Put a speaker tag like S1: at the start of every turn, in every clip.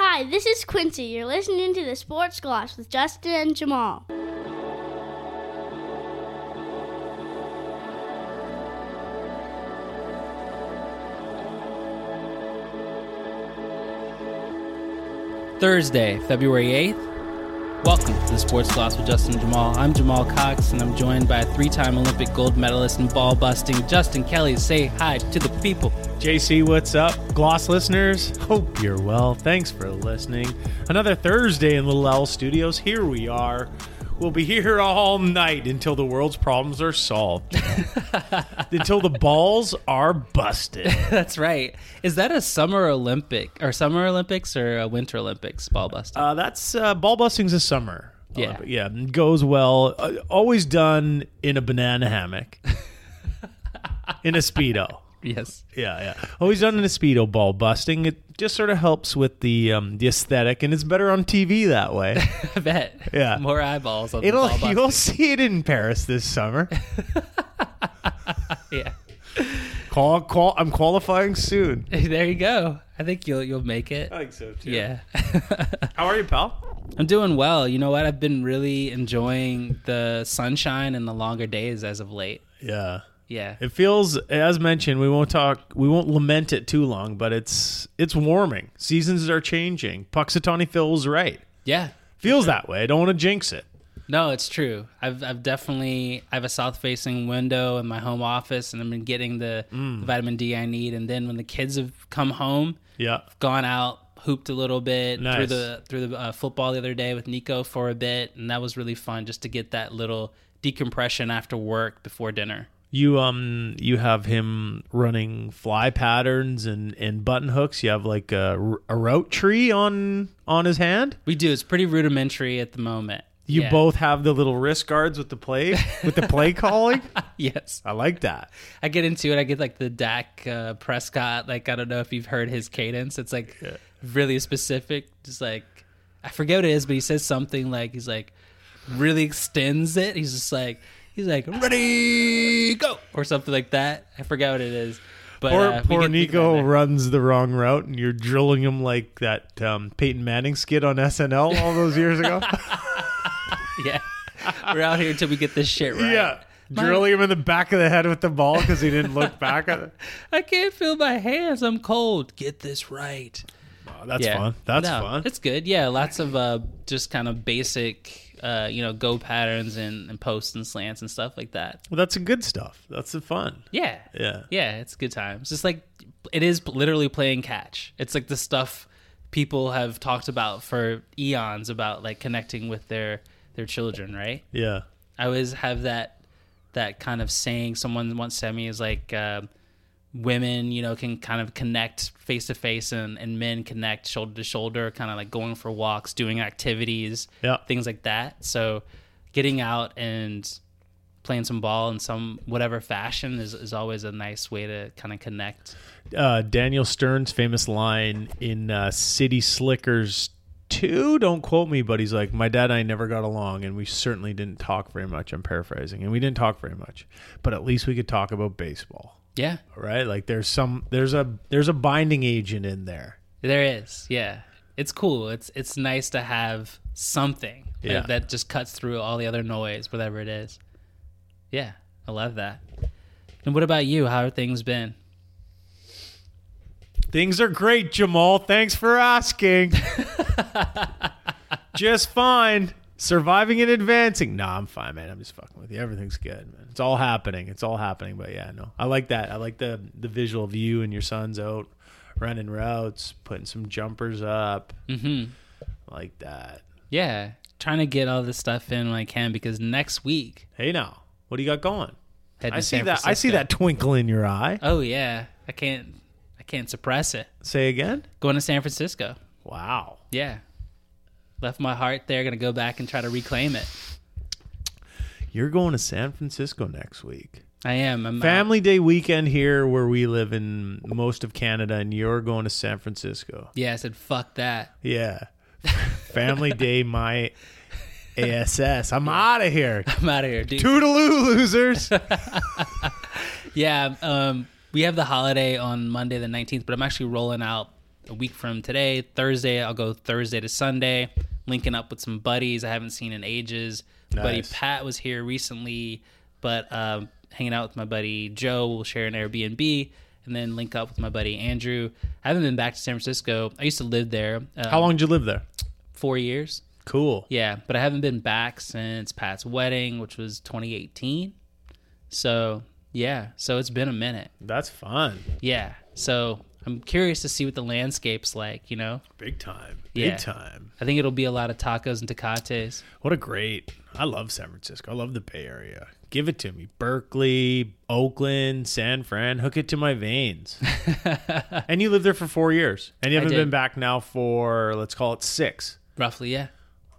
S1: Hi, this is Quincy. You're listening to the Sports Gloss with Justin and Jamaal.
S2: Thursday, February 8th. Welcome to the Sports Gloss with Justin and Jamaal. I'm Jamaal Cox, and I'm joined by three time Olympic gold medalist in ball busting, Justin Kelly. Say hi to the people.
S3: JC, what's up? Gloss listeners, hope you're well. Thanks for listening. Another Thursday in Little L Studios. Here we are. We'll be here all night until the world's problems are solved. until the balls are busted.
S2: That's right. Is that a summer Olympic or summer Olympics or a winter Olympics ball busting?
S3: Uh, that's uh, ball busting's a summer.
S2: Yeah.
S3: Olympic. yeah, it goes well. Uh, always done in a banana hammock, in a speedo.
S2: Yes.
S3: Yeah, yeah. Always done in a speedo ball busting. It just sort of helps with the um, the aesthetic, and it's better on TV that way.
S2: I bet.
S3: Yeah.
S2: More eyeballs on
S3: It'll
S2: the ball
S3: you'll see it in Paris this summer.
S2: Yeah.
S3: Call, call. I'm qualifying soon.
S2: There you go. I think you'll you'll make it.
S3: I think so too.
S2: Yeah.
S3: How are you, pal?
S2: I'm doing well. You know what? I've been really enjoying the sunshine and the longer days as of late.
S3: Yeah.
S2: Yeah.
S3: It feels, as mentioned, we won't talk, we won't lament it too long, but it's it's warming. Seasons are changing. Punxsutawney feels right.
S2: Yeah.
S3: Feels that way. I don't want to jinx it.
S2: No, it's true. I've I've definitely I have a south facing window in my home office and I've been getting the,
S3: Mm.
S2: the vitamin D I need and then when the kids have come home,
S3: Yeah.
S2: gone out, hooped a little bit through the through the uh, football the other day with Nico for a bit and that was really fun just to get that little decompression after work before dinner.
S3: You um you have him running fly patterns and and button hooks. You have like a, a route tree on on his hand.
S2: We do. It's pretty rudimentary at the moment.
S3: You
S2: Yeah.
S3: both have the little wrist guards with the play with the play calling.
S2: Yes.
S3: I like that.
S2: I get into it. I get like the Dak uh, Prescott. Like I don't know if you've heard his cadence. It's like really specific. Just like I forget what it is, but he says something like he's like really extends it. He's just like he's like ready go or something like that. I forget what it is. But
S3: Poor,
S2: uh,
S3: poor
S2: get- we get
S3: Nico runs the wrong route, and you're drilling him like that um, Peyton Manning skit on SNL all those years ago.
S2: Yeah, we're out here until we get this shit right.
S3: Yeah, drilling him in the back of the head with the ball because he didn't look back at it.
S2: I can't feel my hands. I'm cold. Get this right.
S3: Oh, that's
S2: Yeah.
S3: fun. That's
S2: No,
S3: fun.
S2: It's good. Yeah, lots of uh, just kind of basic, uh, you know, go patterns and, and posts and slants and stuff like that.
S3: Well, that's the good stuff. That's the fun.
S2: Yeah,
S3: Yeah.
S2: yeah. It's good times. Just like it is literally playing catch. It's like the stuff people have talked about for eons about like connecting with their their children. Right.
S3: Yeah.
S2: I always have that that kind of saying. Someone once said me is like. Uh, women you know can kind of connect face to face and and men connect shoulder to shoulder kind of like going for walks doing activities
S3: Yeah.
S2: things like that so getting out and playing some ball in some whatever fashion is, is always a nice way to kind of connect
S3: Uh, Daniel Stern's famous line in uh, City Slickers 2, don't quote me, but he's like, My dad and I never got along, and we certainly didn't talk very much. I'm paraphrasing. And we didn't talk very much, but at least we could talk about baseball.
S2: Yeah.
S3: Right? Like there's some there's a there's a binding agent in there.
S2: There is. Yeah. It's cool. It's it's nice to have something that-
S3: Yeah.
S2: that just cuts through all the other noise whatever it is. Yeah. I love that. And what about you? How have things been?
S3: Things are great jamaal. Thanks for asking. Just fine surviving and advancing. No i'm fine man. I'm just fucking with you. Everything's good man. It's all happening. It's all happening but yeah no. I like that. I like the the visual of you and your sons out running routes putting some jumpers up.
S2: Mm-hmm.
S3: Like that.
S2: Yeah. Trying to get all this stuff in when i can because next week.
S3: Hey now what do you got going?
S2: Head to
S3: i see
S2: San
S3: that i see that twinkle in your eye.
S2: Oh yeah. I can't i can't suppress it.
S3: Say again?
S2: Going to san francisco.
S3: Wow.
S2: Yeah left my heart there gonna go back and try to reclaim it
S3: You're going to San Francisco next week.
S2: i am I'm, uh,
S3: Family Day weekend here where we live in most of Canada, and you're going to San Francisco.
S2: yeah i said fuck that
S3: Yeah. Family Day, my ASS. I'm out of here.
S2: i'm out of here dude
S3: Toodaloo, losers.
S2: Yeah, um, we have the holiday on Monday the 19th, but I'm actually rolling out a week from today, Thursday, I'll go Thursday to Sunday, linking up with some buddies I haven't seen in ages. My Buddy Pat was here recently, but um, hanging out with my buddy Joe. We'll share an Airbnb and then link up with my buddy Andrew. I haven't been back to San Francisco. I used to live there. Um,
S3: How long did you live there?
S2: Four years.
S3: Cool.
S2: Yeah, but I haven't been back since Pat's wedding, which was 2018. So yeah, so it's been a minute.
S3: That's fun.
S2: Yeah, so I'm curious to see what the landscape's like. You know,
S3: Big time. Big
S2: Yeah.
S3: time.
S2: I think it'll be a lot of tacos and tecates.
S3: What a great. I love San Francisco. I love the Bay Area. Give it to me. Berkeley, Oakland, San Fran. Hook it to my veins. and you lived there for four years. And you haven't been back now for, let's call it six.
S2: Roughly, yeah,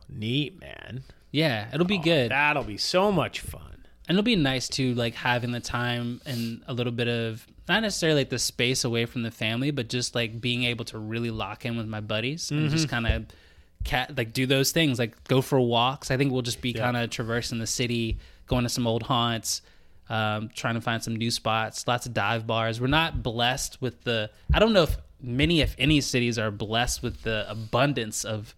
S3: Neat, man.
S2: yeah, it'll be oh, good.
S3: That'll be so much fun.
S2: and it'll be nice to like having the time and a little bit of not necessarily like the space away from the family but just like being able to really lock in with my buddies and just kind of cat like do those things like go for walks. I think we'll just be kind of traversing the city going to some old haunts um, trying to find some new spots lots of dive bars. We're not blessed with the i don't know if many if any cities are blessed with the abundance of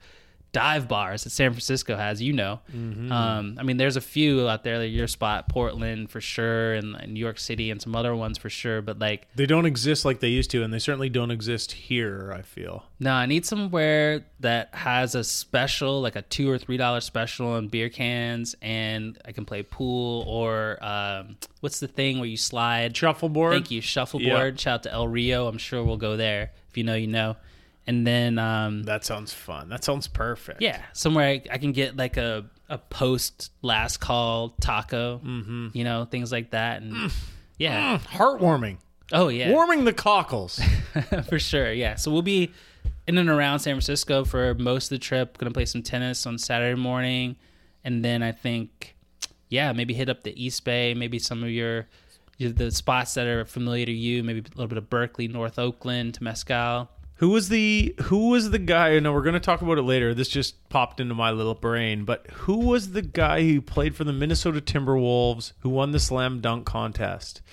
S2: dive bars that San Francisco has, you know. Um, I mean, there's a few out there, like your spot, Portland for sure, and, and New York City, and some other ones for sure. But like,
S3: They don't exist like they used to, and they certainly don't exist here, I feel.
S2: no, I need somewhere that has a special, like a two or three dollar special on beer cans, and I can play pool or um, what's the thing where you slide?
S3: Shuffleboard.
S2: Thank you, shuffleboard. Shout out to El Rio. I'm sure we'll go there. If you know, you know. And then um,
S3: That sounds fun. That sounds perfect.
S2: Yeah, somewhere I, I can get like a, a post last call taco, mm-hmm. you know, things like that. And yeah,
S3: Mm, heartwarming.
S2: oh yeah,
S3: Warming the cockles.
S2: for sure. Yeah, so we'll be in and around San Francisco for most of the trip. Gonna play some tennis on Saturday morning, and then I think, yeah, maybe hit up the East Bay, maybe some of your, your the spots that are familiar to you. Maybe a little bit of Berkeley, North Oakland, Temescal.
S3: Who was the who was the guy? No, we're going to talk about it later. This just popped into my little brain. But who was the guy who played for the Minnesota Timberwolves who won the slam dunk contest?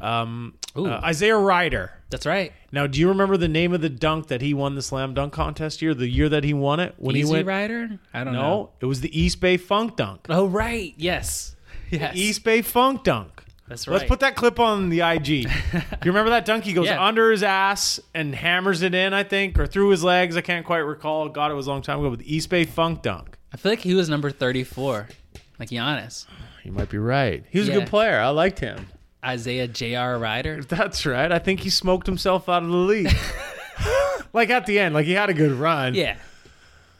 S3: Um, uh, Isaiah Rider.
S2: That's right.
S3: Now, do you remember the name of the dunk that he won the slam dunk contest year? The year that he won it when
S2: Easy
S3: he went.
S2: Rider. I don't
S3: no,
S2: know.
S3: it was the East Bay Funk Dunk.
S2: Oh right. Yes. Yes.
S3: East Bay Funk Dunk.
S2: That's right.
S3: Let's put that clip on the IG. You remember that dunk? He goes
S2: Yeah.
S3: under his ass and hammers it in, I think, or through his legs. I can't quite recall. God, it was a long time ago. But the East Bay Funk Dunk.
S2: I feel like he was number 34, like Giannis.
S3: You might be right. He was a good player. I liked him.
S2: Isaiah J.R. Rider.
S3: That's right. I think he smoked himself out of the league. like at the end, like he had a good run.
S2: Yeah.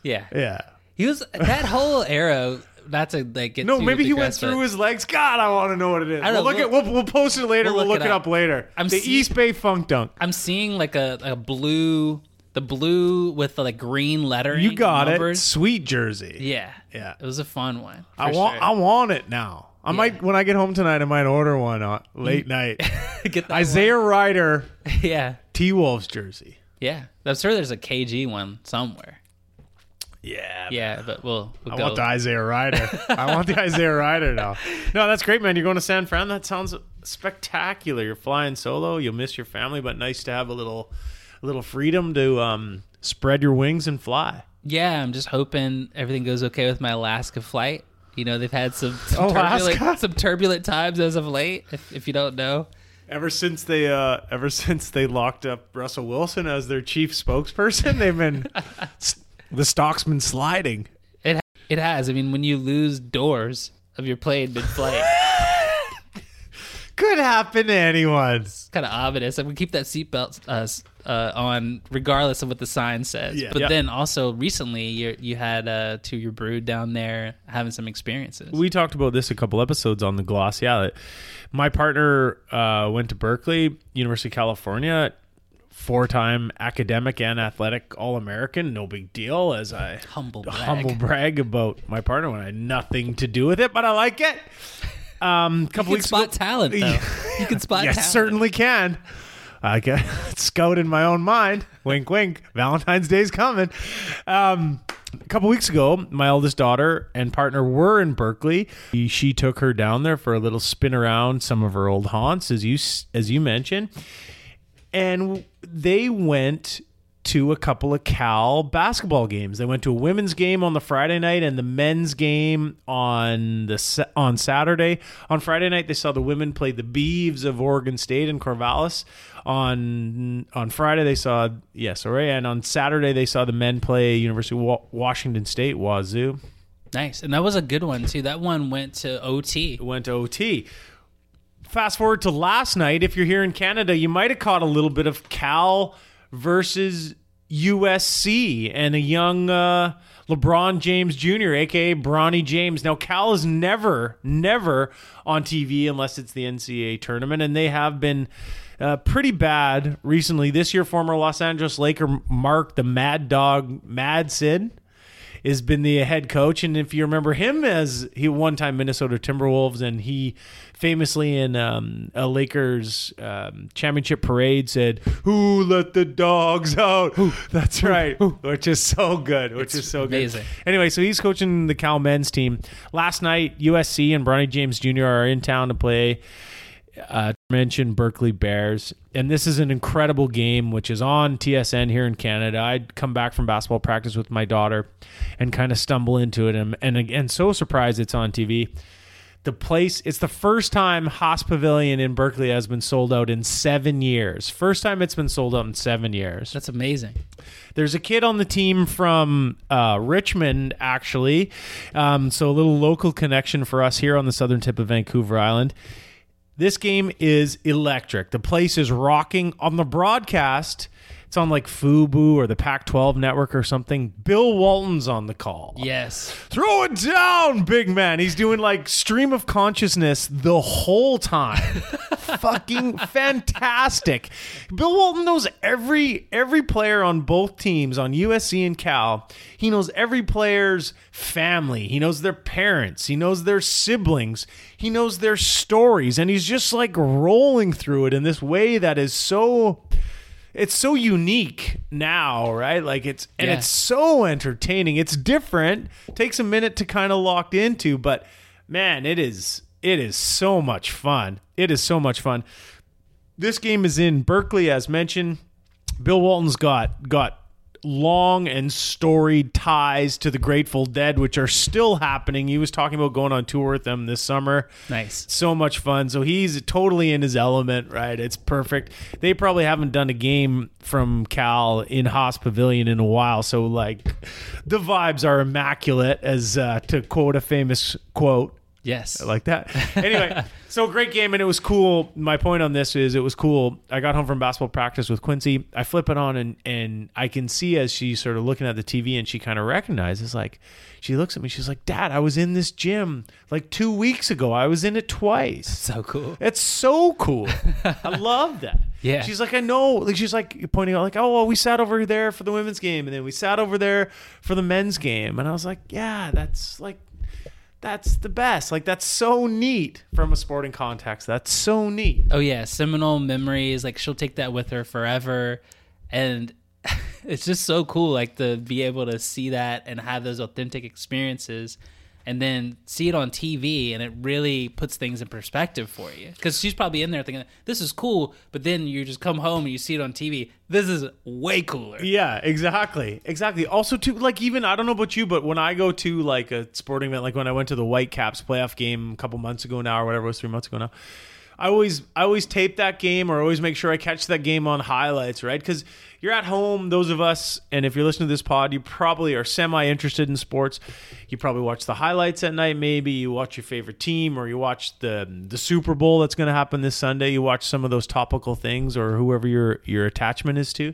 S2: Yeah.
S3: Yeah.
S2: He was that whole era. Not a like get
S3: No,
S2: too
S3: maybe he went through his legs. God, I want to know what it is.
S2: I
S3: We'll
S2: don't
S3: look at. We'll, we'll post it later. We'll,
S2: We'll
S3: look, it up, later.
S2: I'm
S3: the
S2: see-
S3: East Bay Funk Dunk.
S2: I'm seeing like a, a blue, the blue with the like green lettering.
S3: You got it.
S2: numbers.
S3: Sweet jersey.
S2: Yeah.
S3: Yeah.
S2: It was a fun one.
S3: I want.
S2: sure.
S3: I want it now. I might when I get home tonight. I might order one uh, late night.
S2: get that
S3: Isaiah Rider
S2: one. Yeah.
S3: T Wolves jersey.
S2: Yeah. I'm sure there's a KG one somewhere.
S3: Yeah.
S2: Yeah, but we'll, we'll
S3: I
S2: go.
S3: want the Isaiah Rider. I want the Isaiah Rider now. No, that's great, man. You're going to San Fran. That sounds spectacular. You're flying solo. You'll miss your family, but nice to have a little, a little freedom to um, spread your wings and fly.
S2: Yeah, I'm just hoping everything goes okay with my Alaska flight. You know, they've had some, some
S3: Alaska?
S2: turbulent some turbulent times as of late. If, if you don't know,
S3: Ever since they, uh, ever since they locked up Russell Wilson as their chief spokesperson, they've been the stock's been sliding.
S2: it it has. I mean, when you lose doors of your plane mid-flight,
S3: Could happen to anyone.
S2: it's kind of ominous. I would keep that seatbelt uh, uh, on regardless of what the sign says.
S3: Yeah.
S2: But
S3: Yeah.
S2: then also recently, you you had uh, to your brood down there having some experiences.
S3: we talked about this a couple episodes on the gloss. Yeah, that my partner uh, went to Berkeley, University of California, four-time academic and athletic All-American. No big deal, as I
S2: humble brag.
S3: humble brag about my partner when I had nothing to do with it, but I like it. Um, a
S2: You
S3: couple
S2: can
S3: weeks
S2: spot
S3: ago,
S2: talent though. you can spot
S3: yes,
S2: talent.
S3: certainly can. I can scout in my own mind. wink, wink. Valentine's Day's coming. Um, a couple weeks ago, my eldest daughter and partner were in Berkeley. She, she took her down there for a little spin around some of her old haunts, as you as you mentioned, and they went to a couple of Cal basketball games. They went to a women's game on the Friday night and the men's game on the on Saturday. On Friday night, they saw the women play the Beavers of Oregon State in Corvallis. On on Friday, they saw yes, right, and on Saturday they saw the men play University of Washington State Wazoo.
S2: Nice. And that was a good one, too. That one went to OT.
S3: It went to OT. Fast forward to last night. If you're here in Canada, you might have caught a little bit of Cal versus USC and a young uh, LeBron James Jr., aka Bronny James. Now, Cal is never, never on TV unless it's the NCAA tournament, and they have been uh, pretty bad recently. This year, former Los Angeles Laker Mark the Mad Dog Madsen has been the head coach. And if you remember him as he one time Minnesota Timberwolves, and he famously in um, a Lakers um, championship parade said, "Who let the dogs out?" That's right, which is so good. Which is so
S2: amazing.
S3: good. Anyway, so he's coaching the Cal men's team. Last night, USC and Bronny James Jr. are in town to play uh, mentioned Berkeley Bears, and this is an incredible game, which is on TSN here in Canada. I'd come back from basketball practice with my daughter, and kind of stumble into it, and and again, so surprised it's on TV. The place, it's the first time Haas Pavilion in Berkeley has been sold out in seven years. First time it's been sold out in seven years.
S2: That's amazing.
S3: There's a kid on the team from uh, Richmond, actually. Um, so a little local connection for us here on the southern tip of Vancouver Island. This game is electric. The place is rocking on the broadcast. It's on like Fubo or the Pac 12 network or something. Bill Walton's on the call.
S2: Yes.
S3: Throw it down, big man. He's doing like stream of consciousness the whole time. Fucking fantastic. Bill Walton knows every every player on both teams on USC and Cal. He knows every player's family. He knows their parents. He knows their siblings. He knows their stories and he's just like rolling through it in this way that is so it's so unique now, right? Like it's and
S2: Yeah.
S3: it's so entertaining. It's different. Takes a minute to kind of locked into, but man, it is it is so much fun. It is so much fun. This game is in Berkeley, as mentioned. Bill Walton's got got long and storied ties to the Grateful Dead, which are still happening. He was talking about going on tour with them this summer
S2: Nice.
S3: so much fun. So he's totally in his element, right? It's perfect. They probably haven't done a game from Cal in Haas Pavilion in a while, so like the vibes are immaculate, as uh, to quote a famous quote.
S2: Yes.
S3: I like that. Anyway, so great game, and it was cool. My point on this is it was cool. I got home from basketball practice with Quincy. I flip it on, and and I can see as she's sort of looking at the TV, and she kind of recognizes, like, she looks at me. She's like, "Dad, I was in this gym like two weeks ago. I was in it twice."
S2: so cool.
S3: It's so cool. I love that.
S2: Yeah.
S3: She's like, I know. Like she's like pointing out, like, oh, well, we sat over there for the women's game, and then we sat over there for the men's game, and I was like, yeah, that's like, that's the best. Like that's so neat from a sporting context. That's so neat.
S2: Oh yeah, seminal memories. Like she'll take that with her forever, and it's just so cool. Like to be able to see that and have those authentic experiences, and then see it on TV, and it really puts things in perspective for you. Because she's probably in there thinking this is cool, but then you just come home and you see it on TV. This is way cooler.
S3: Yeah, exactly. Exactly. Also too like even I don't know about you, but when I go to like a sporting event, like when I went to the Whitecaps playoff game a couple months ago now or whatever it was, three months ago now. I always I always tape that game or always make sure I catch that game on highlights, right? Because you're at home, those of us, and if you're listening to this pod, you probably are semi interested in sports. You probably watch the highlights at night, maybe you watch your favorite team, or you watch the the Super Bowl that's going to happen this Sunday. You watch some of those topical things, or whoever your your attachment is to.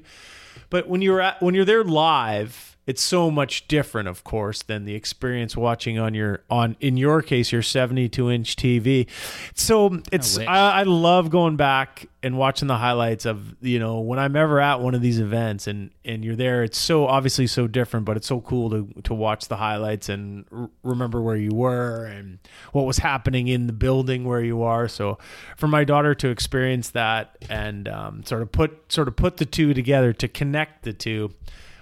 S3: But when you're at when you're there live, it's so much different, of course, than the experience watching on your on in your case your 72 inch TV. So it's
S2: wish.
S3: I, I love going back and watching the highlights of you know when I'm ever at one of these events and and you're there. It's so obviously so different, but it's so cool to to watch the highlights and r- remember where you were and what was happening in the building where you are. So for my daughter to experience that and um, sort of put sort of put the two together to connect the two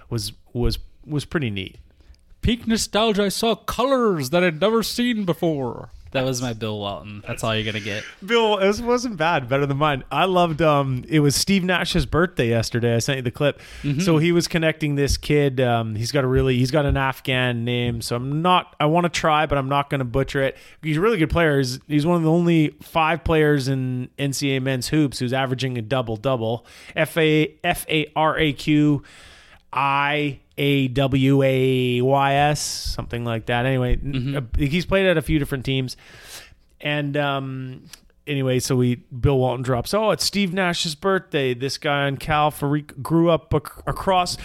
S3: was was was pretty neat.
S2: Peak nostalgia. I saw colors that I'd never seen before. that was my Bill Walton. That's all you're gonna get.
S3: Bill, this wasn't bad. Better than mine. I loved. Um, it was Steve Nash's birthday yesterday. I sent you the clip. So he was connecting this kid. Um, he's got a really. He's got an Afghan name. So I'm not. I want to try, but I'm not going to butcher it. He's a really good player. He's, he's one of the only five players in NCAA men's hoops who's averaging a double double. F A F A R A Q I A W A Y S, something like that. Anyway, uh, he's played at a few different teams. And um, anyway, so we Bill Walton drops. Oh, it's Steve Nash's birthday. This guy on Cal Farik grew up ac- across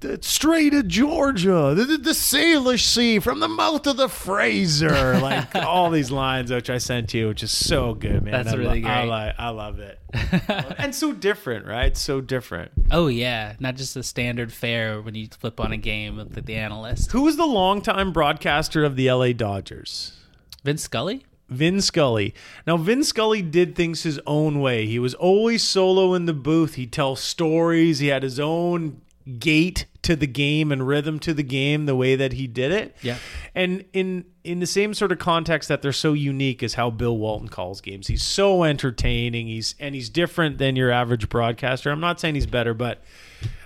S3: the Strait of Georgia, the, the, the Salish Sea, from the mouth of the Fraser. Like all these lines, which I sent you, which is so good, man.
S2: That's
S3: I
S2: really
S3: lo- I,
S2: great.
S3: li- I love it, and so different, right? So different.
S2: Oh yeah, not just the standard fare when you flip on a game with the, the analyst.
S3: Who was the longtime broadcaster of the LA Dodgers?
S2: Vince Scully.
S3: Vin Scully. Now, Vin Scully did things his own way. He was always solo in the booth. He'd tell stories. He had his own gait to the game and rhythm to the game the way that he did it.
S2: Yeah.
S3: And in in the same sort of context that they're so unique is how Bill Walton calls games. He's so entertaining. He's and he's different than your average broadcaster. I'm not saying he's better, but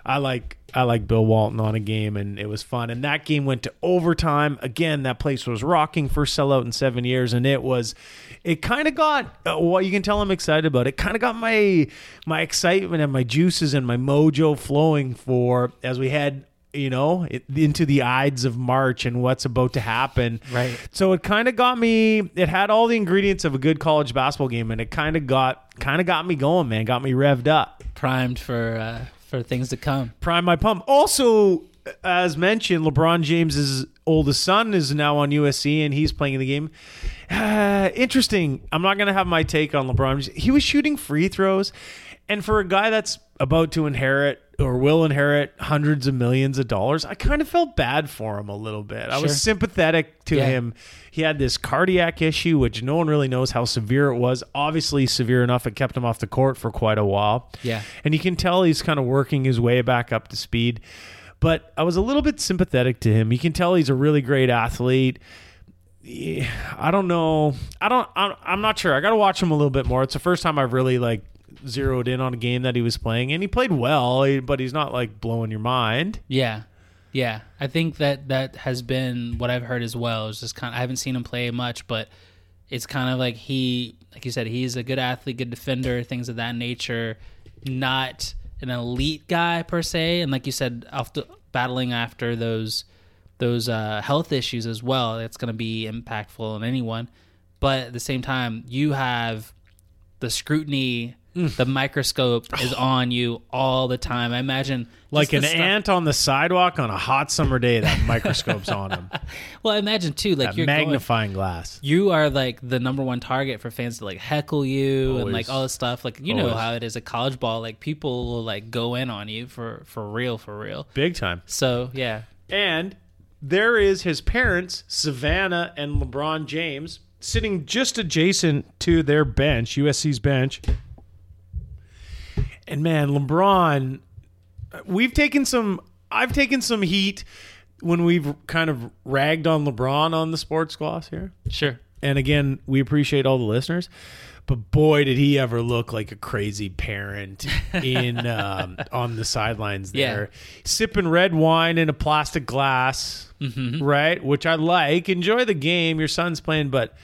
S3: I like I like Bill Walton on a game, and it was fun. And that game went to overtime. Again, that place was rocking first sellout in seven years, and it was. It kind of got uh, what you can tell I'm excited about. It kind of got my my excitement and my juices and my mojo flowing for as we head you know it, into the ides of March and what's about to happen.
S2: Right.
S3: So it kind of got me. It had all the ingredients of a good college basketball game, and it kind of got kind of got me going, man. Got me revved up.
S2: primed for uh, for things to come.
S3: Prime my pump. Also, as mentioned, LeBron James's oldest son is now on USC and he's playing in the game. Uh, interesting. I'm not going to have my take on LeBron. He was shooting free throws, and for a guy that's about to inherit or will inherit hundreds of millions of dollars, I kind of felt bad for him a little bit. I
S2: Sure.
S3: was sympathetic to
S2: Yeah.
S3: him. He had this cardiac issue, which no one really knows how severe it was. Obviously, severe enough it kept him off the court for quite a while.
S2: Yeah.
S3: And you can tell he's kind of working his way back up to speed. But I was a little bit sympathetic to him. You can tell he's a really great athlete. I don't know. I don't. I'm, I'm not sure. I got to watch him a little bit more. It's the first time I've really like zeroed in on a game that he was playing, and he played well, eh, but he's not like blowing your mind.
S2: Yeah, yeah. I think that that has been what I've heard as well. It's just kind. Of, I haven't seen him play much, but it's kind of like he, like you said, he's a good athlete, good defender, things of that nature. Not an elite guy per se, and like you said, after battling after those those uh, health issues as well. That's going to be impactful on anyone. But at the same time, you have the scrutiny.
S3: Mm.
S2: The microscope is on you all the time. I imagine
S3: Like an
S2: stuff-
S3: ant on the sidewalk on a hot summer day, that microscope's on him.
S2: Well, I imagine too, like
S3: That
S2: you're going,
S3: magnifying glass.
S2: you are like the number one target for fans to like heckle you and like all this stuff. Like you know how it is at college ball. Like people will like go in on you for for real, for real.
S3: Big time.
S2: So yeah,
S3: And there is his parents, Savannah and LeBron James, sitting just adjacent to their bench, USC's bench. And man, LeBron, we've taken some, I've taken some heat when we've kind of ragged on LeBron on the sports gloss here.
S2: sure.
S3: And again, we appreciate all the listeners. But boy, did he ever look like a crazy parent in um, on the sidelines
S2: Yeah.
S3: there, sipping red wine in a plastic glass, right? Which I like. Enjoy the game. Your son's playing, but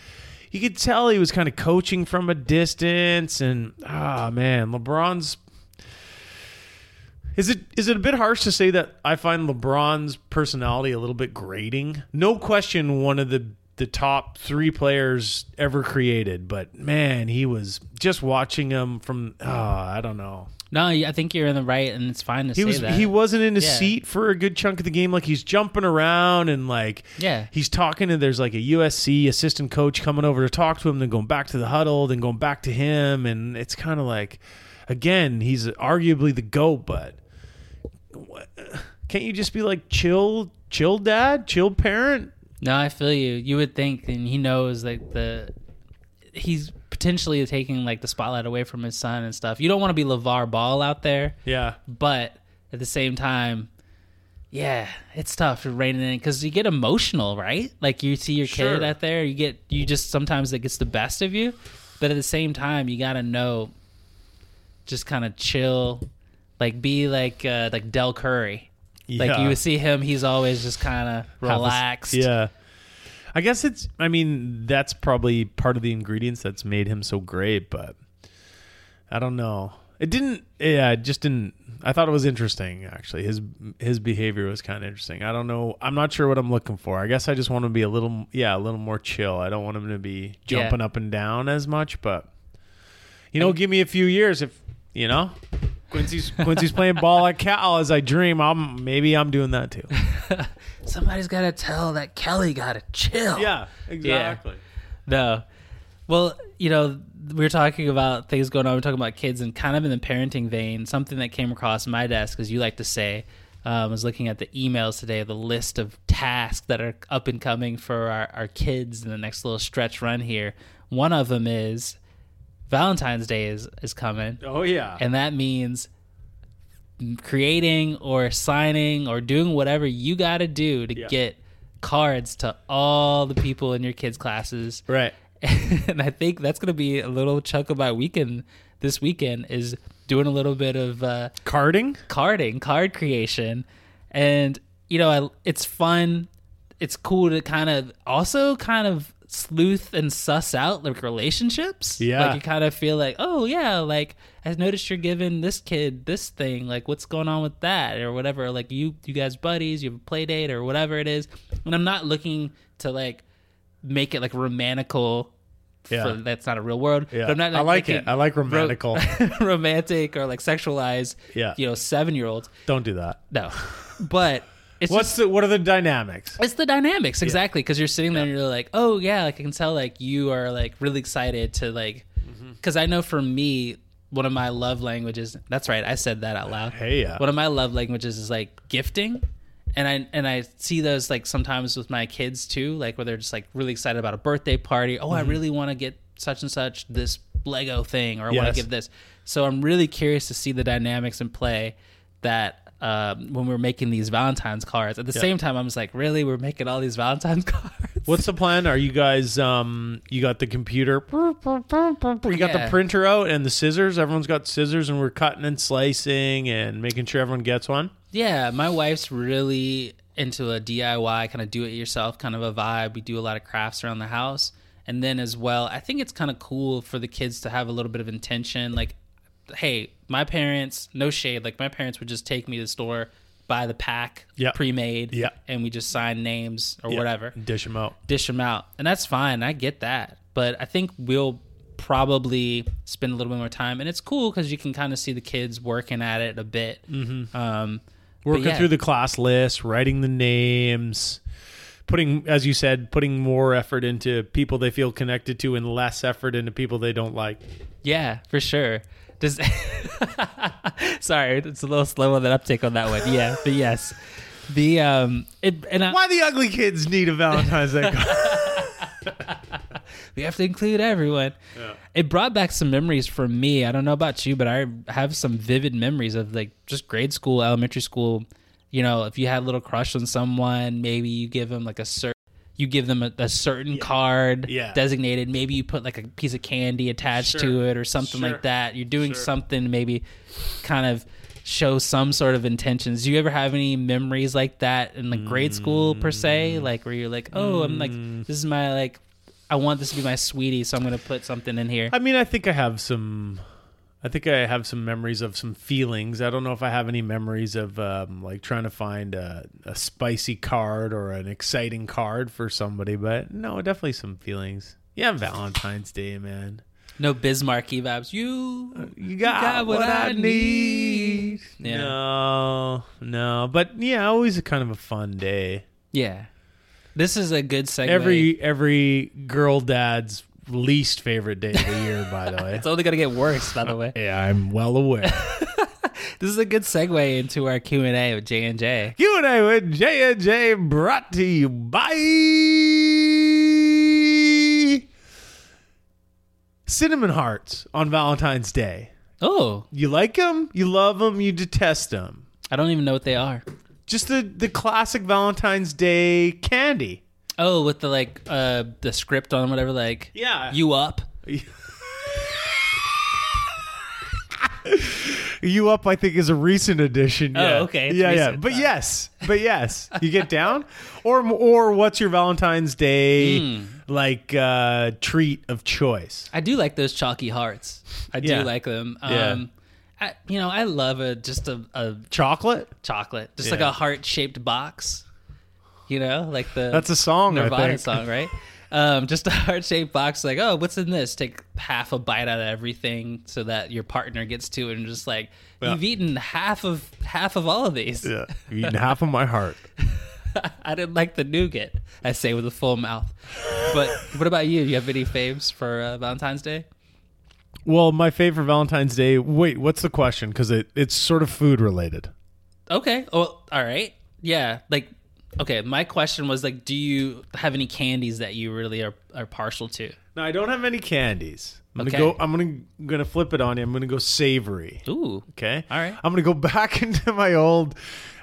S3: you could tell he was kind of coaching from a distance. And ah, man, LeBron's. Is it is it a bit harsh to say that I find LeBron's personality a little bit grating? No question, one of the the top three players ever created, but man, he was just watching him from. Oh, I don't know.
S2: No, I think you're in the right, and it's fine to
S3: He
S2: say
S3: was
S2: that.
S3: he wasn't in his
S2: Yeah.
S3: seat for a good chunk of the game. Like he's jumping around and like
S2: Yeah.
S3: he's talking and There's like a USC assistant coach coming over to talk to him, then going back to the huddle, then going back to him, and it's kind of like, again, he's arguably the goat, but what, can't you just be like chill, chill dad, chill parent?
S2: No, I feel you. You would think, and he knows like the he's potentially taking like the spotlight away from his son and stuff. You don't want to be LeVar Ball out there.
S3: Yeah,
S2: but at the same time Yeah, it's tough reining in because you get emotional, right? Like you see your kid
S3: Sure.
S2: out there, you get you just sometimes it gets the best of you, but at the same time, you gotta know, just kind of chill, like be like uh, like Del Curry. Like you would see him, he's always just kind of
S3: Have a-
S2: relaxed.
S3: yeah. I guess it's. I mean, that's probably part of the ingredients that's made him so great. But I don't know. It didn't. Yeah, it just didn't. I thought it was interesting. Actually, his his behavior was kind of interesting. I don't know. I'm not sure what I'm looking for. I guess I just want him to be a little. Yeah, a little more chill. I don't want him to be
S2: Yeah.
S3: jumping up and down as much. But you know, give me a few years if you know. Quincy's Quincy's playing ball at Cal as I dream. I'm maybe I'm doing that too.
S2: Somebody's gotta tell that Kelly gotta chill.
S3: Yeah, exactly.
S2: No. Well, you know, we were talking about things going on. We are talking about kids and kind of in the parenting vein. Something that came across my desk, as you like to say, um, was looking at the emails today, the list of tasks that are up and coming for our, our kids in the next little stretch run here. One of them is Valentine's Day is, is coming.
S3: Oh yeah.
S2: And that means creating or signing or doing whatever you got to do to
S3: Yeah.
S2: get cards to all the people in your kids' classes.
S3: right.
S2: And I think that's going to be a little chunk of my weekend this weekend is doing a little bit of uh,
S3: Carding?
S2: carding, card creation, and you know, I, it's fun. It's cool to kind of also kind of sleuth and suss out like relationships.
S3: Yeah.
S2: like you kind of feel like, oh yeah, like I noticed you're giving this kid this thing. Like, what's going on with that or whatever? Like you, you guys buddies, you have a play date or whatever it is. And I'm not looking to like make it like romantical.
S3: Yeah.
S2: For, that's not a real word.
S3: Yeah.
S2: But I'm not
S3: I like it. I like
S2: ro-
S3: romantical.
S2: romantic or like sexualize.
S3: Yeah.
S2: You know, seven year olds.
S3: Don't do that.
S2: No, but it's
S3: What's
S2: just
S3: the what are the dynamics?
S2: it's the dynamics exactly because you're sitting there and you're like, oh yeah, like I can tell like you are like really excited to like
S3: Mm-hmm.
S2: because I know for me one of my love languages. That's right, I said that out loud.
S3: Hey, yeah.
S2: One of my love languages is like gifting. And I and I see those like sometimes with my kids too, like where they're just like really excited about a birthday party. Oh, I
S3: Mm-hmm.
S2: really want to get such and such this Lego thing, or I want to give this. So I'm really curious to see the dynamics in play that um, when we're making these Valentine's cards. At the same time, I'm just like, really, we're making all these Valentine's cards.
S3: What's the plan? Are you guys um you got the computer you got the printer out and the scissors? Everyone's got scissors and we're cutting and slicing and making sure everyone gets one.
S2: Yeah, my wife's really into a DIY kind of do it yourself kind of a vibe. We do a lot of crafts around the house. And then as well, I think it's kind of cool for the kids to have a little bit of intention. Like, hey, my parents, no shade, like my parents would just take me to the store, buy the pack
S3: Yeah.
S2: pre-made,
S3: Yeah.
S2: and we just sign names or whatever.
S3: Dish them out.
S2: dish them out, and that's fine. I get that, but I think we'll probably spend a little bit more time, and it's cool because you can kind of see the kids working at it a bit. Mm-hmm. Um,
S3: Working
S2: yeah.
S3: through the class list, writing the names, putting as you said, putting more effort into people they feel connected to and less effort into people they don't like.
S2: yeah, for sure. Does sorry, it's a little slow on that uptake on that one. Yeah, but yes, the um, it and I,
S3: Why the ugly kids need a Valentine's Day card?
S2: we have to include everyone. It brought back some memories for me. I don't know about you, but I have some vivid memories of like just grade school, elementary school. You know, if you had a little crush on someone, maybe you give them like a certain. You give them a, a certain card
S3: Yeah.
S2: designated. Maybe you put like a piece of candy attached
S3: Sure.
S2: to it or something
S3: Sure.
S2: like that. You're doing
S3: Sure.
S2: something to maybe kind of show some sort of intentions. Do you ever have any memories like that in like grade school per
S3: Mm.
S2: se? Like where you're like, oh, I'm like, this is my like, I want this to be my sweetie, so I'm gonna put something in here.
S3: I mean, I think I have some. I think I have some memories of some feelings. I don't know if I have any memories of um, like trying to find a, a spicy card or an exciting card for somebody, but no, definitely some feelings. Yeah, Valentine's Day, man.
S2: No Biz Markie vibes. You,
S3: You got, what, I need.
S2: Yeah.
S3: No, no, but yeah, always a kind of a fun day.
S2: yeah. This is a good segue.
S3: Every every girl dad's least favorite day of the year, by the way.
S2: it's only gonna get worse, by the way.
S3: Yeah, I'm well aware.
S2: This is a good segue into our Q and A with J and J.
S3: Q and A with J and J brought to you by Cinnamon Hearts on Valentine's Day.
S2: Oh,
S3: You like them? You love them? You detest them?
S2: I don't even know what they are.
S3: just the the classic Valentine's Day candy.
S2: Oh, with the like uh the script on whatever, like
S3: Yeah.
S2: you up.
S3: You up, I think, is a recent addition.
S2: Oh,
S3: yeah.
S2: okay, it's
S3: Yeah, yeah.
S2: recent.
S3: But yes, but yes, you get down, or or what's your Valentine's Day
S2: Hmm.
S3: like uh, treat of choice?
S2: I do like those chalky hearts. I do
S3: Yeah.
S2: like them.
S3: Yeah.
S2: Um, I, you know, I love a just a, a
S3: Chocolate.
S2: chocolate, just like
S3: Yeah.
S2: a heart shaped box. You know, like the
S3: That's a song.
S2: Nirvana song, right? Um, just a heart shaped box, like, oh, what's in this? Take half a bite out of everything so that your partner gets to it and just like
S3: Yeah.
S2: you've eaten half of half of all of these.
S3: Yeah, you've eaten half of my heart.
S2: I didn't like the nougat, I say with a full mouth. But what about you? Do you have any faves for uh, Valentine's Day?
S3: Well, my favorite Valentine's Day. Wait, what's the question? Because it, it's sort of food related.
S2: Okay. Oh, all right. Yeah. Like, okay. My question was like, do you have any candies that you really are, are partial to?
S3: No, I don't have any candies. I'm
S2: Okay.
S3: gonna go. I'm gonna gonna flip it on you. I'm gonna go savory.
S2: Ooh.
S3: Okay.
S2: All right.
S3: I'm gonna go back into my old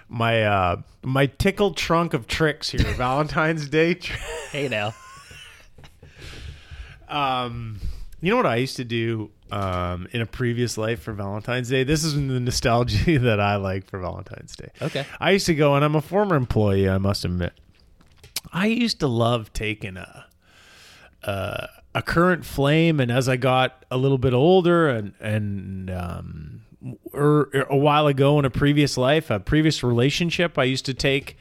S3: my uh my tickled trunk of tricks here. Valentine's Day. tr-
S2: Hey now.
S3: Um, you know what I used to do um in a previous life for Valentine's Day. This is the nostalgia that I like for Valentine's Day.
S2: Okay.
S3: I used to go, and I'm a former employee. I must admit, I used to love taking a a, a current flame, and as I got a little bit older, and and um, er, a while ago in a previous life, a previous relationship, I used to take.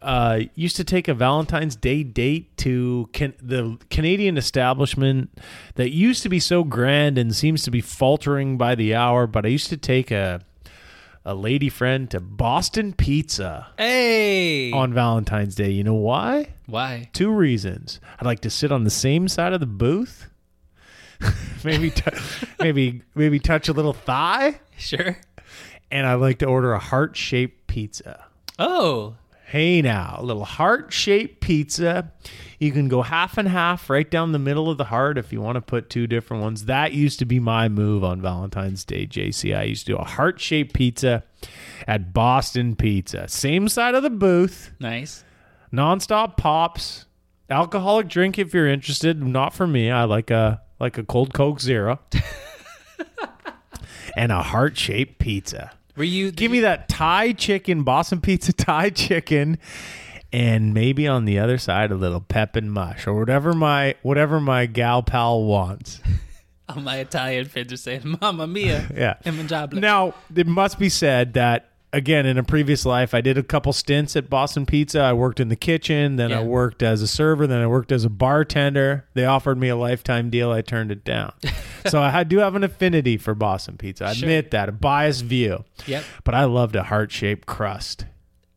S3: Uh, used to take a Valentine's Day date to can, the Canadian establishment that used to be so grand and seems to be faltering by the hour. But I used to take a a lady friend to Boston Pizza
S2: Hey.
S3: on Valentine's Day. You know why?
S2: Why?
S3: Two reasons. I'd like to sit on the same side of the booth. maybe, t- maybe, maybe touch a little thigh,
S2: Sure.
S3: and I like to order a heart shaped pizza.
S2: Oh.
S3: Hey now, a little heart shaped pizza. You can go half and half right down the middle of the heart if you want to put two different ones. That used to be my move on Valentine's Day, JC. I used to do a heart shaped pizza at Boston Pizza. Same side of the booth,
S2: Nice.
S3: nonstop pops, alcoholic drink if you're interested. Not for me. I like a like a cold Coke Zero. and a heart shaped pizza.
S2: Were you?
S3: Give me that Thai chicken, Boston pizza Thai chicken, and maybe on the other side a little pep and mush or whatever my whatever my gal pal wants.
S2: Oh, my Italian friends are saying, "Mamma mia."
S3: Yeah.
S2: And.
S3: Now it must be said that again in a previous life I did a couple stints at Boston Pizza. I worked in the kitchen, then I worked as a server, then I worked as a bartender. They offered me a lifetime deal. I turned it down. so I do have an affinity for Boston Pizza. I
S2: Sure.
S3: admit that a biased view.
S2: Yep.
S3: But I loved a heart shaped crust.